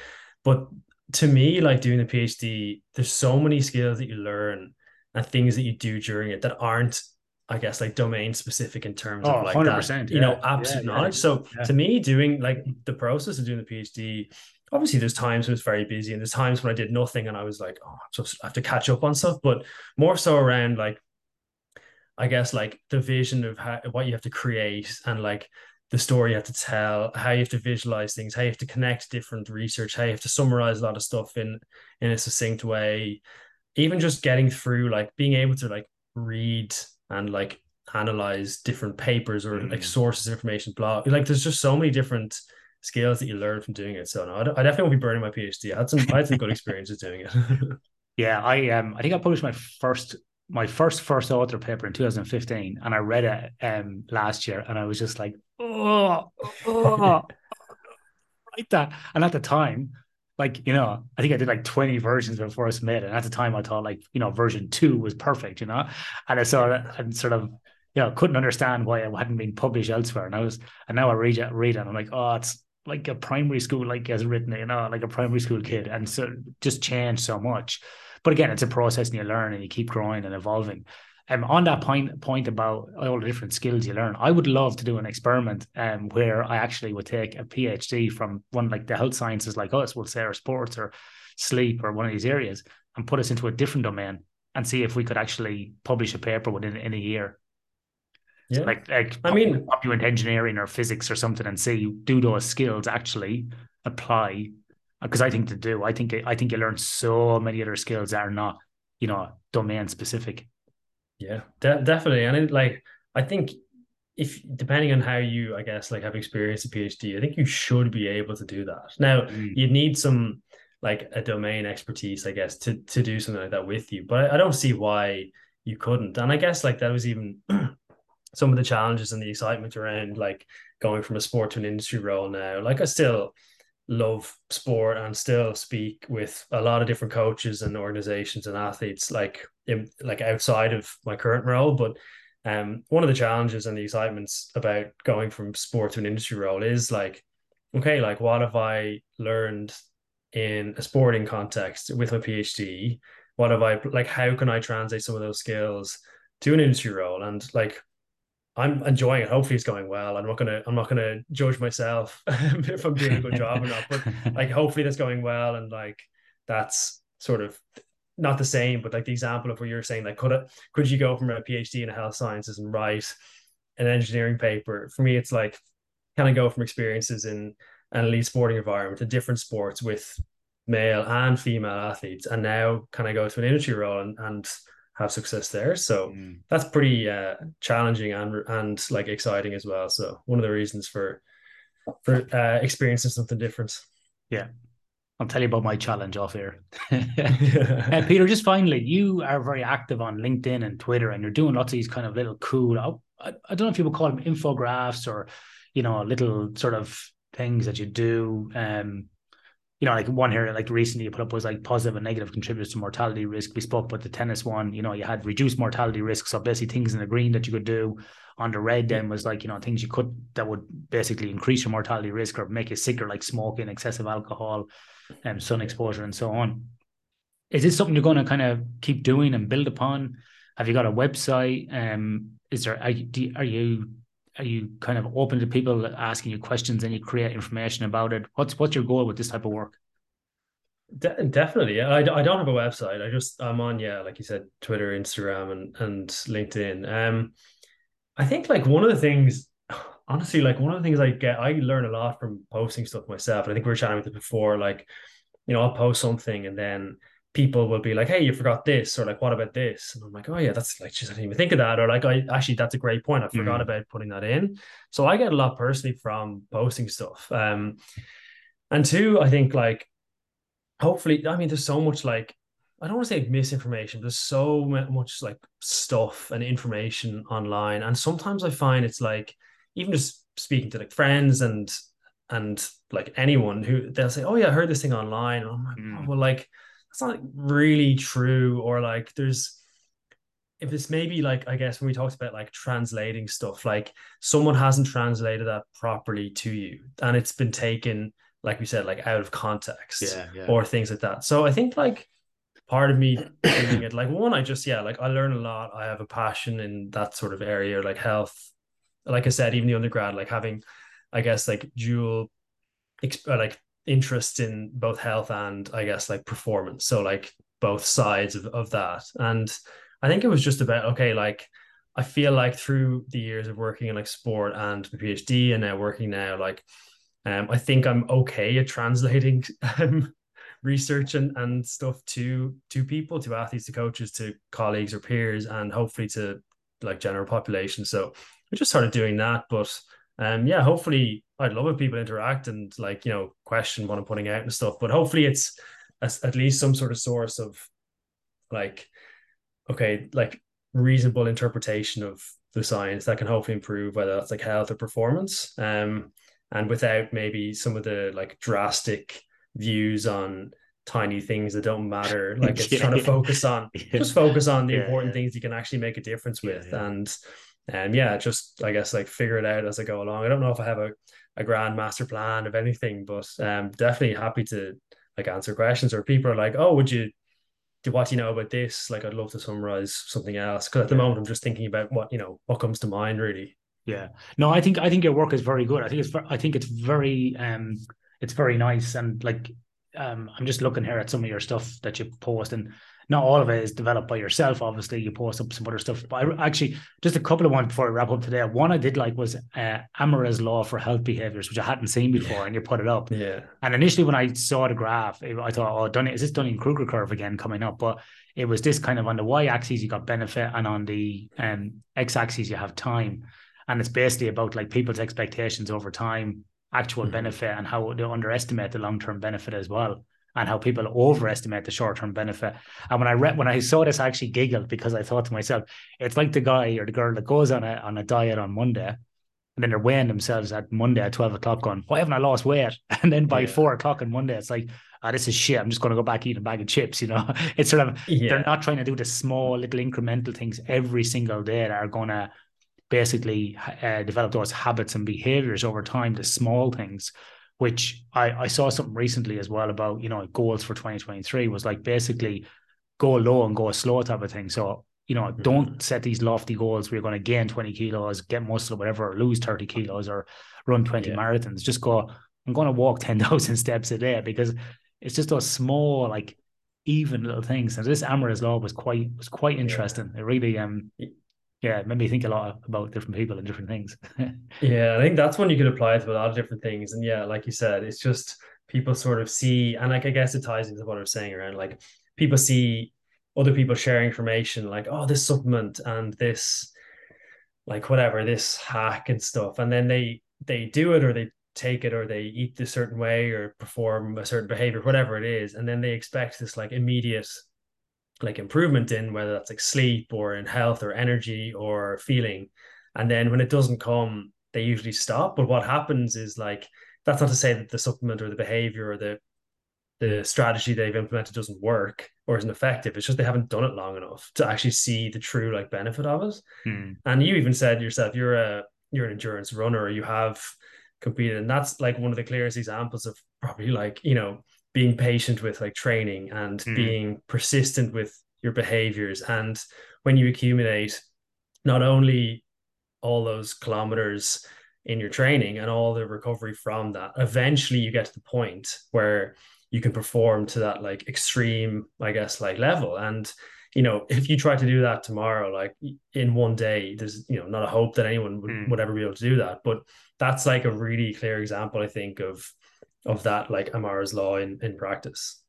But to me, like doing a PhD, there's so many skills that you learn and things that you do during it that aren't, I guess, like domain specific in terms oh, of like 100%, that, yeah. you know, absolute yeah, knowledge. Yeah, so to me, doing like the process of doing the PhD, obviously there's times when it's very busy and there's times when I did nothing and I was like, oh, just I have to catch up on stuff, but more so around like, I guess like the vision of how, what you have to create and like the story you have to tell, how you have to visualize things, how you have to connect different research, how you have to summarize a lot of stuff in in a succinct way. Even just getting through, like being able to like read and like analyze different papers or mm. like sources of information, blog. Like there's just so many different skills that you learn from doing it. So no, I, I definitely won't be burning my PhD. I had some I had some good experiences doing it. yeah, I um I think I published my first my first first author paper in 2015 and I read it um last year and I was just like oh, oh write that. And at the time like you know I think I did like 20 versions before I submitted and at the time I thought like you know version 2 was perfect you know? And I saw that and sort of you know couldn't understand why it hadn't been published elsewhere and I was and now I read it read it and I'm like oh it's like a primary school like has written it you know like a primary school kid and so just changed so much but again, it's a process and you learn and you keep growing and evolving. Um, on that point point about all the different skills you learn, I would love to do an experiment um, where I actually would take a PhD from one like the health sciences like us, we'll say, or sports or sleep or one of these areas, and put us into a different domain and see if we could actually publish a paper within in a year. Yeah. like like I mean, pop you into engineering or physics or something, and see do those skills actually apply because I think to do. I think I think you learn so many other skills that are not, you know, domain specific. Yeah, de- definitely. And it, like, I think if depending on how you, I guess, like have experienced a PhD, I think you should be able to do that. Now, mm. you need some like a domain expertise, I guess, to to do something like that with you. But I, I don't see why you couldn't. And I guess like that was even some of the challenges and the excitement around like going from a sport to an industry role now. Like I still love sport and still speak with a lot of different coaches and organizations and athletes like in, like outside of my current role. But um one of the challenges and the excitements about going from sport to an industry role is like okay like what have i learned in a sporting context with my phd what have i like how can i translate some of those skills to an industry role? And like I'm enjoying it. Hopefully, it's going well. I'm not gonna I'm not gonna judge myself if I'm doing a good job or not. But like, hopefully, that's going well, and like that's sort of not the same. But like the example of where you're saying, like, could it could you go from a PhD in health sciences and write an engineering paper? For me, it's like can I go from experiences in an elite sporting environment to different sports with male and female athletes, and now can I go to an industry role and and have success there. So mm. that's pretty uh, challenging and and like exciting as well. So one of the reasons for for uh, experiencing something different. Yeah. I'll tell you about my challenge off here. uh, Peter, just finally, you are very active on LinkedIn and Twitter, and you're doing lots of these kind of little cool, I, I don't know if you would call them infographics or, you know, little sort of things that you do. Um, you know, like one here, like recently you put up was like positive and negative contributors to mortality risk. We spoke about the tennis one, you know, you had reduced mortality risk. So basically things in the green that you could do on the red then was like, you know, things you could that would basically increase your mortality risk or make you sicker, like smoking, excessive alcohol, and um, sun exposure and so on. Is this something you're going to kind of keep doing and build upon? Have you got a website? Um, is there are you, are you are you kind of open to people asking you questions and you create information about it? What's what's your goal with this type of work? De- definitely. I, I don't have a website. I just I'm on yeah, like you said, Twitter, Instagram, and and LinkedIn. Um, I think like one of the things, honestly, like one of the things I get, I learn a lot from posting stuff myself. And I think we were chatting with it before. Like, you know, I'll post something and then people will be like, "Hey, you forgot this," or like, "What about this?" And I'm like, "Oh yeah, that's like, just I didn't even think of that," or like, "I actually that's a great point. I forgot mm. about putting that in." So I get a lot personally from posting stuff. Um, and two, I think like, hopefully, I mean, there's so much like. I don't want to say misinformation. There's so much like stuff and information online, and sometimes I find it's like even just speaking to like friends and and like anyone who they'll say, "Oh yeah, I heard this thing online." And I'm like, mm. oh, "Well, like that's not really true or like there's if it's maybe like I guess when we talked about like translating stuff, like someone hasn't translated that properly to you, and it's been taken, like we said, like out of context, yeah, yeah. or things like that. So I think like part of me doing it, like one, I just yeah, like I learn a lot. I have a passion in that sort of area, like health. Like I said, even the undergrad, like having, I guess, like dual, like interest in both health and I guess like performance. So like both sides of, of that. And I think it was just about, okay, like I feel like through the years of working in like sport and the PhD and now working now, like um, I think I'm okay at translating um, research and, and stuff to to people, to athletes, to coaches, to colleagues or peers, and hopefully to like general population. So we just started doing that. But um, yeah, hopefully I'd love if people interact and like you know question what I'm putting out and stuff. But hopefully it's at least some sort of source of like okay, like reasonable interpretation of the science that can hopefully improve whether that's like health or performance. Um, and without maybe some of the like drastic views on tiny things that don't matter. Like it's yeah. trying to focus on yeah. just focus on the yeah, important things you can actually make a difference with. And and yeah, just I guess like figure it out as I go along. I don't know if I have a, a grand master plan of anything, but um definitely happy to like answer questions or people are like, oh, would you do what do you know about this? Like I'd love to summarize something else. Cause at the moment I'm just thinking about what, you know, what comes to mind really. Yeah. No, I think I think your work is very good. I think it's I think it's very um it's very nice and like um I'm just looking here at some of your stuff that you post and not all of it is developed by yourself. Obviously, you post up some other stuff. But I, actually, just a couple of ones before I wrap up today. One I did like was uh, Amara's Law for Health Behaviors, which I hadn't seen before, yeah. and you put it up. Yeah. And initially, when I saw the graph, I thought, oh, Dunning, is this Dunning Kruger curve again coming up? But it was this kind of on the y axis, you got benefit, and on the um, x axis, you have time. And it's basically about like people's expectations over time, actual mm-hmm. benefit, and how they underestimate the long term benefit as well and how people overestimate the short-term benefit. And when I read when I saw this, I actually giggled because I thought to myself, it's like the guy or the girl that goes on a on a diet on Monday, and then they're weighing themselves at Monday at twelve o'clock, going, "Why haven't I lost weight?" And then by yeah. four o'clock on Monday, it's like, "Ah, this is shit. I'm just going to go back eat a bag of chips." You know, it's sort of yeah. they're not trying to do the small little incremental things every single day that are going to basically uh, develop those habits and behaviors over time. The small things which I, I saw something recently as well about, you know, goals for 2023 was like basically go low and go slow type of thing. So, you know, mm-hmm. don't set these lofty goals where you're going to gain 20 kilos, get muscle, whatever, or lose 30 kilos or run 20 yeah. marathons. Just go, I'm going to walk 10,000 steps a day because it's just those small, like even little things. And this Amara's law was quite, was quite interesting. Yeah. It really, um, yeah, it made me think a lot about different people and different things. yeah, I think that's when you could apply to a lot of different things. And yeah, like you said, it's just people sort of see, and like I guess it ties into what I was saying around like people see other people sharing information like, oh, this supplement and this, like whatever, this hack and stuff, and then they they do it or they take it or they eat a certain way or perform a certain behavior, whatever it is, and then they expect this like immediate like improvement in whether that's like sleep or in health or energy or feeling and then when it doesn't come they usually stop but what happens is like that's not to say that the supplement or the behavior or the the strategy they've implemented doesn't work or isn't effective. It's just they haven't done it long enough to actually see the true like benefit of it. Hmm. And you even said yourself, you're a you're an endurance runner, you have competed, and that's like one of the clearest examples of probably like you know being patient with like training and Mm. being persistent with your behaviors. And when you accumulate not only all those kilometers in your training and all the recovery from that, eventually you get to the point where you can perform to that like extreme, I guess, like level. And you know, if you try to do that tomorrow, like in one day, there's you know not a hope that anyone would, Mm. would ever be able to do that. But that's like a really clear example, I think, of of that like Amara's law in in practice.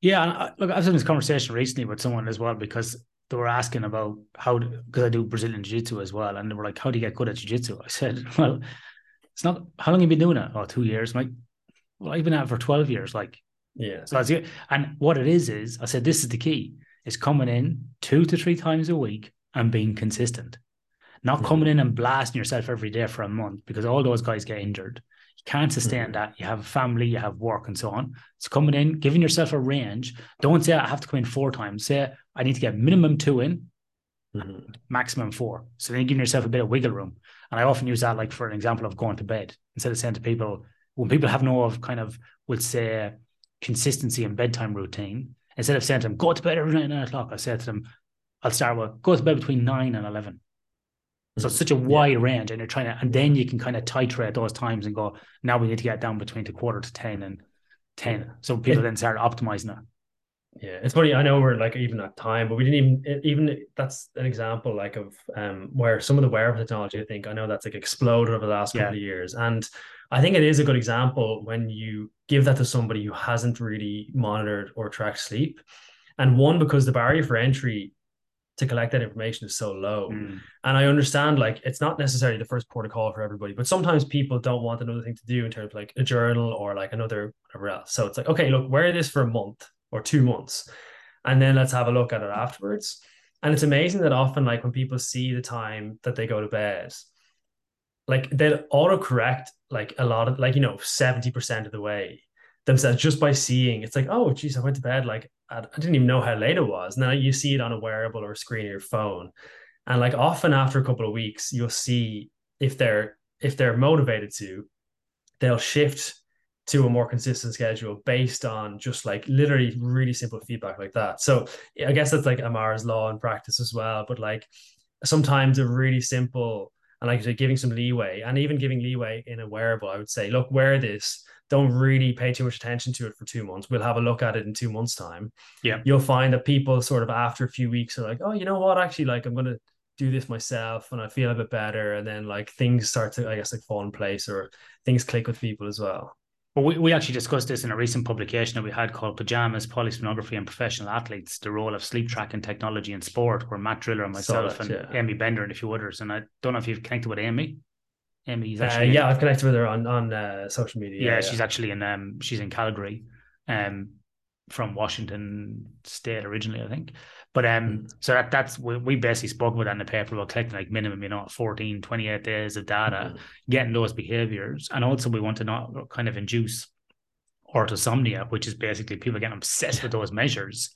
Yeah, and I, look, I was in this conversation recently with someone as well because they were asking about how because I do Brazilian Jiu Jitsu as well, and they were like, "How do you get good at Jiu Jitsu?" I said, "Well, it's not how long have you been doing it? Oh, two years." I'm like, "Well, I've been at it for twelve years." Like, Yeah. so it's, and what it is is, I said, "This is the key: is coming in two to three times a week and being consistent, not Mhm. coming in and blasting yourself every day for a month because all those guys get injured." You can't sustain Mhm. that. You have a family, you have work, and so on. So coming in, giving yourself a range. Don't say I have to come in four times. Say I need to get minimum two in, Mhm. maximum four. So then you're giving yourself a bit of wiggle room. And I often use that like for an example of going to bed. Instead of saying to people, when people have no of kind of would say consistency and bedtime routine, instead of saying to them, go to bed every night at nine o'clock, I say to them, I'll start with go to bed between nine and eleven. So it's such a wide range, and you're trying to, and then you can kind of titrate those times and go. Now we need to get down between the quarter to ten and ten. So people It- then start optimizing it. Yeah, it's funny. I know we're like even at time, but we didn't even even that's an example like of um where some of the wearable technology. I think I know that's like exploded over the last couple Yeah. of years, and I think it is a good example when you give that to somebody who hasn't really monitored or tracked sleep, and one because the barrier for entry to collect that information is so low. Mm. And I understand like it's not necessarily the first protocol for everybody, but sometimes people don't want another thing to do in terms of like a journal or like another whatever else. So it's like, okay, look, wear this for a month or two months, and then let's have a look at it afterwards. And it's amazing that often, like when people see the time that they go to bed, like they'll autocorrect like a lot of like you know 70% of the way themselves just by seeing it's like oh geez i went to bed like I, didn't even know how late it was. Now you see it on a wearable or a screen of your phone. And like often after a couple of weeks you'll see if they're if they're motivated to they'll shift to a more consistent schedule based on just like literally really simple feedback like that. So i guess that's like amara's law in practice as well. But like sometimes a really simple and like giving some leeway and even giving leeway in a wearable, I would say, look, wear this. Don't really pay too much attention to it for two months. We'll have a look at it in two months' time. Yeah. You'll find that people sort of after a few weeks are like, oh, you know what? Actually, like I'm gonna do this myself and I feel a bit better. And then like things start to, I guess, like fall in place or things click with people as well. Well, we, we actually discussed this in a recent publication that we had called Pajamas, Polysomnography and Professional Athletes, the role of sleep tracking technology in sport, where Matt Driller and myself that, and yeah. Amy Bender and a few others. And I don't know if you've connected with Amy. Uh, actually yeah, I've connected with her on on uh, social media. yeah, she's actually in um she's in Calgary, um from Washington State originally, I think. But um Mhm. so that that's we, we basically spoke about that in the paper about collecting like minimum, you know, 14, 28 days of data, Mhm. getting those behaviors. And also we want to not kind of induce orthosomnia, which is basically people getting obsessed with those measures.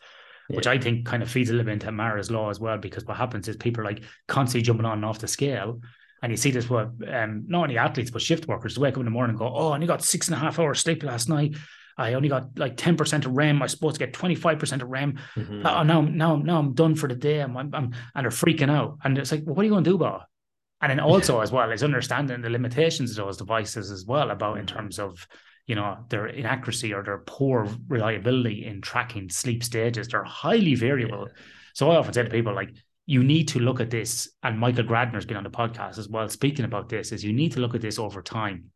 Which I think kind of feeds a little bit into Amara's law as well, because what happens is people are like constantly jumping on and off the scale. And you see this with um, not only athletes, but shift workers wake up in the morning and go, Oh, I only got six and a half hours sleep last night. I only got like 10% of REM. I was supposed to get 25% of REM. Mhm. Oh, now, now, now I'm done for the day. I'm, I'm, I'm and they're freaking out. And it's like, well, what are you going to do about it? And then also as well is understanding the limitations of those devices as well about in Mhm. terms of, you know, their inaccuracy or their poor reliability in tracking sleep stages. They're highly variable. So I often say to people like, you need to look at this, and Michael Grandner's been on the podcast as well, speaking about this, is you need to look at this over time,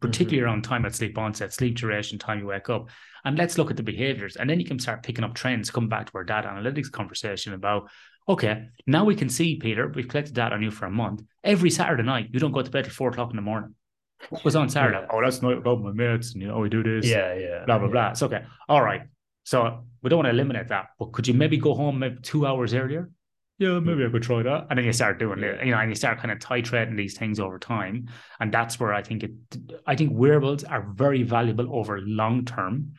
particularly Mhm. around time at sleep onset, sleep duration, time you wake up. And let's look at the behaviors. And then you can start picking up trends, come back to our data analytics conversation about, okay, now we can see, Peter, we've collected data on you for a month. Every Saturday night, you don't go to bed till four o'clock in the morning. What was on Saturday? Yeah. Oh, that's not about my mates, and you know, we do this Yeah, yeah. blah blah yeah. blah. It's okay. All right. So we don't want to eliminate that, but could you maybe go home maybe two hours earlier? Yeah, maybe I could try that. And then you start doing it, you know, and you start kind of titrating these things over time. And that's where I think it I think wearables are very valuable over long term.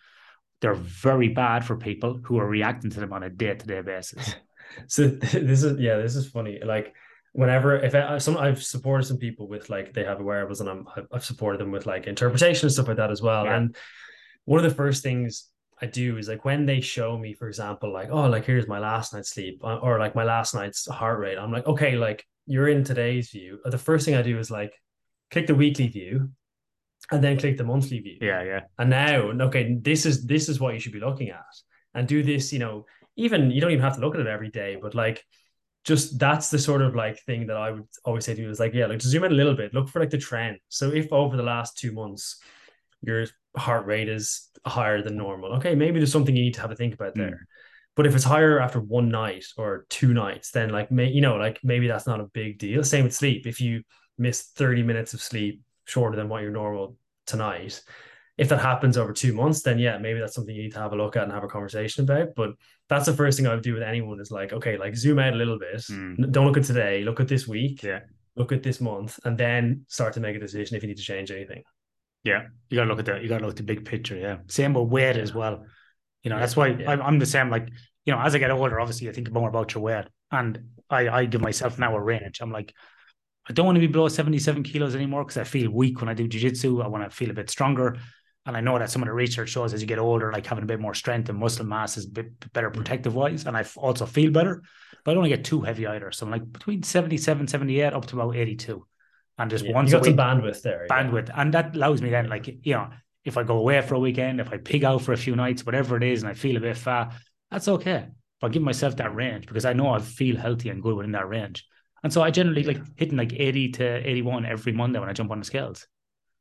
they're very bad for people who are reacting to them on a day-to-day basis. so this is yeah, this is funny. Like whenever if I, some I've supported some people with like they have wearables and I'm I've supported them with like interpretation and stuff like that as well. Yeah. And one of the first things I do is like when they show me, for example, like oh, like here's my last night's sleep uh, or like my last night's heart rate. I'm like, okay, like you're in today's view. The first thing I do is like click the weekly view, and then click the monthly view. Yeah, yeah. And now, okay, this is this is what you should be looking at, and do this. You know, even you don't even have to look at it every day, but like just that's the sort of like thing that I would always say to you is like, yeah, like to zoom in a little bit, look for like the trend. So if over the last two months your heart rate is higher than normal, okay, maybe there's something you need to have a think about there. Mm. But if it's higher after one night or two nights, then like may you know, like maybe that's not a big deal. Same with sleep. If you miss 30 minutes of sleep shorter than what your normal tonight, if that happens over two months, then yeah, maybe that's something you need to have a look at and have a conversation about. But that's the first thing I would do with anyone is like, okay, like zoom out a little bit. Mm. Don't look at today, look at this week, yeah, look at this month, and then start to make a decision if you need to change anything. Yeah, you gotta look at the you gotta look at the big picture. Yeah, same with weight as well. You know, that's why yeah. I'm, I'm the same. Like, you know, as I get older, obviously, I think more about your weight, and I I give myself now a range. I'm like, I don't want to be below 77 kilos anymore because I feel weak when I do jiu-jitsu. I want to feel a bit stronger. And I know that some of the research shows as you get older, like having a bit more strength and muscle mass is a bit better mm. protective wise. And I also feel better, but I don't want to get too heavy either. So I'm like between 77, 78 up to about 82. And just yeah, once you got some bandwidth there. Bandwidth. Yeah. And that allows me then, like, you know, if I go away for a weekend, if I pig out for a few nights, whatever it is, and I feel a bit fat, that's okay. If I give myself that range because I know I feel healthy and good within that range. And so I generally like hitting like 80 to 81 every Monday when I jump on the scales.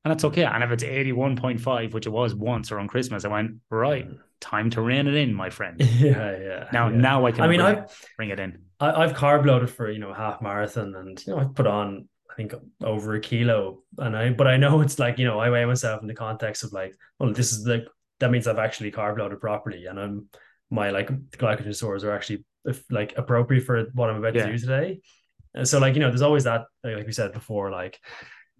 And that's okay. And if it's 81.5, which it was once around Christmas, I went, right, mm. time to rein it in, my friend. Yeah, yeah. Now yeah. now I can I mean I bring it in. I, have carb loaded for, you know, a half marathon and you know, I've put on I think over a kilo. And I but I know it's like, you know, I weigh myself in the context of like, well, this is like that means I've actually carb loaded properly and I'm my like glycogen stores are actually like appropriate for what I'm about yeah. to do today. And so like, you know, there's always that, like we said before, like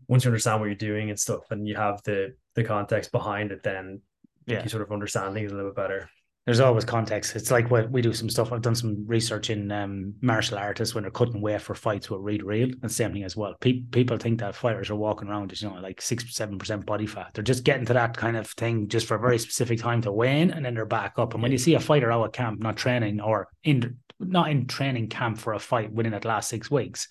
once you understand what you're doing and stuff and you have the the context behind it, then yeah. you sort of understand things a little bit better. There's always context. It's like what we do some stuff. I've done some research in um, martial artists when they're cutting weight for fights with read real and same thing as well. Pe- people think that fighters are walking around with you know like six seven percent body fat. They're just getting to that kind of thing just for a very specific time to weigh in and then they're back up. And when you see a fighter out of camp not training or in not in training camp for a fight within that last six weeks,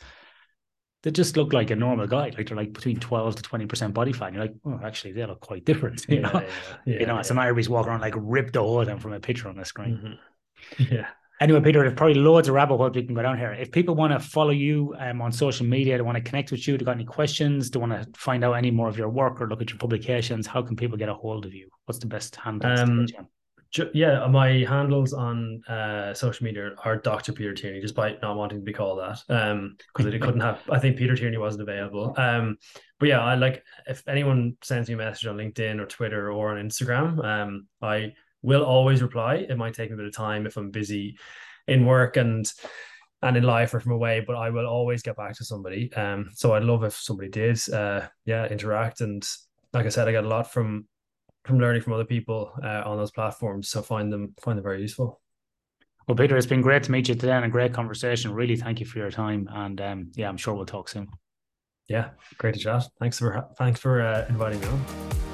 they just look like a normal guy. Like they're like between 12 to 20% body fat. And you're like, oh, actually, they look quite different. You know, yeah, yeah, you know, yeah. some Irish walking around like ripped the hood from a picture on the screen. Mm-hmm. Yeah. Anyway, Peter, there's probably loads of rabbit holes we can go down here. If people want to follow you um, on social media, they want to connect with you, they got any questions, they want to find out any more of your work or look at your publications, how can people get a hold of you? What's the best handle? Um, yeah, my handles on uh, social media are Dr. Peter Tierney, despite not wanting to be called that. Um, because I couldn't have. I think Peter Tierney wasn't available. Um, but yeah, I like if anyone sends me a message on LinkedIn or Twitter or on Instagram, um, I will always reply. It might take me a bit of time if I'm busy in work and and in life or from away, but I will always get back to somebody. Um, so I'd love if somebody did, uh, yeah, interact. And like I said, I got a lot from from learning from other people uh, on those platforms. So find them find them very useful. Well, Peter, it's been great to meet you today and a great conversation. Really, thank you for your time. And um, yeah, I'm sure we'll talk soon. Yeah, great to chat. Thanks for thanks for uh, inviting me on.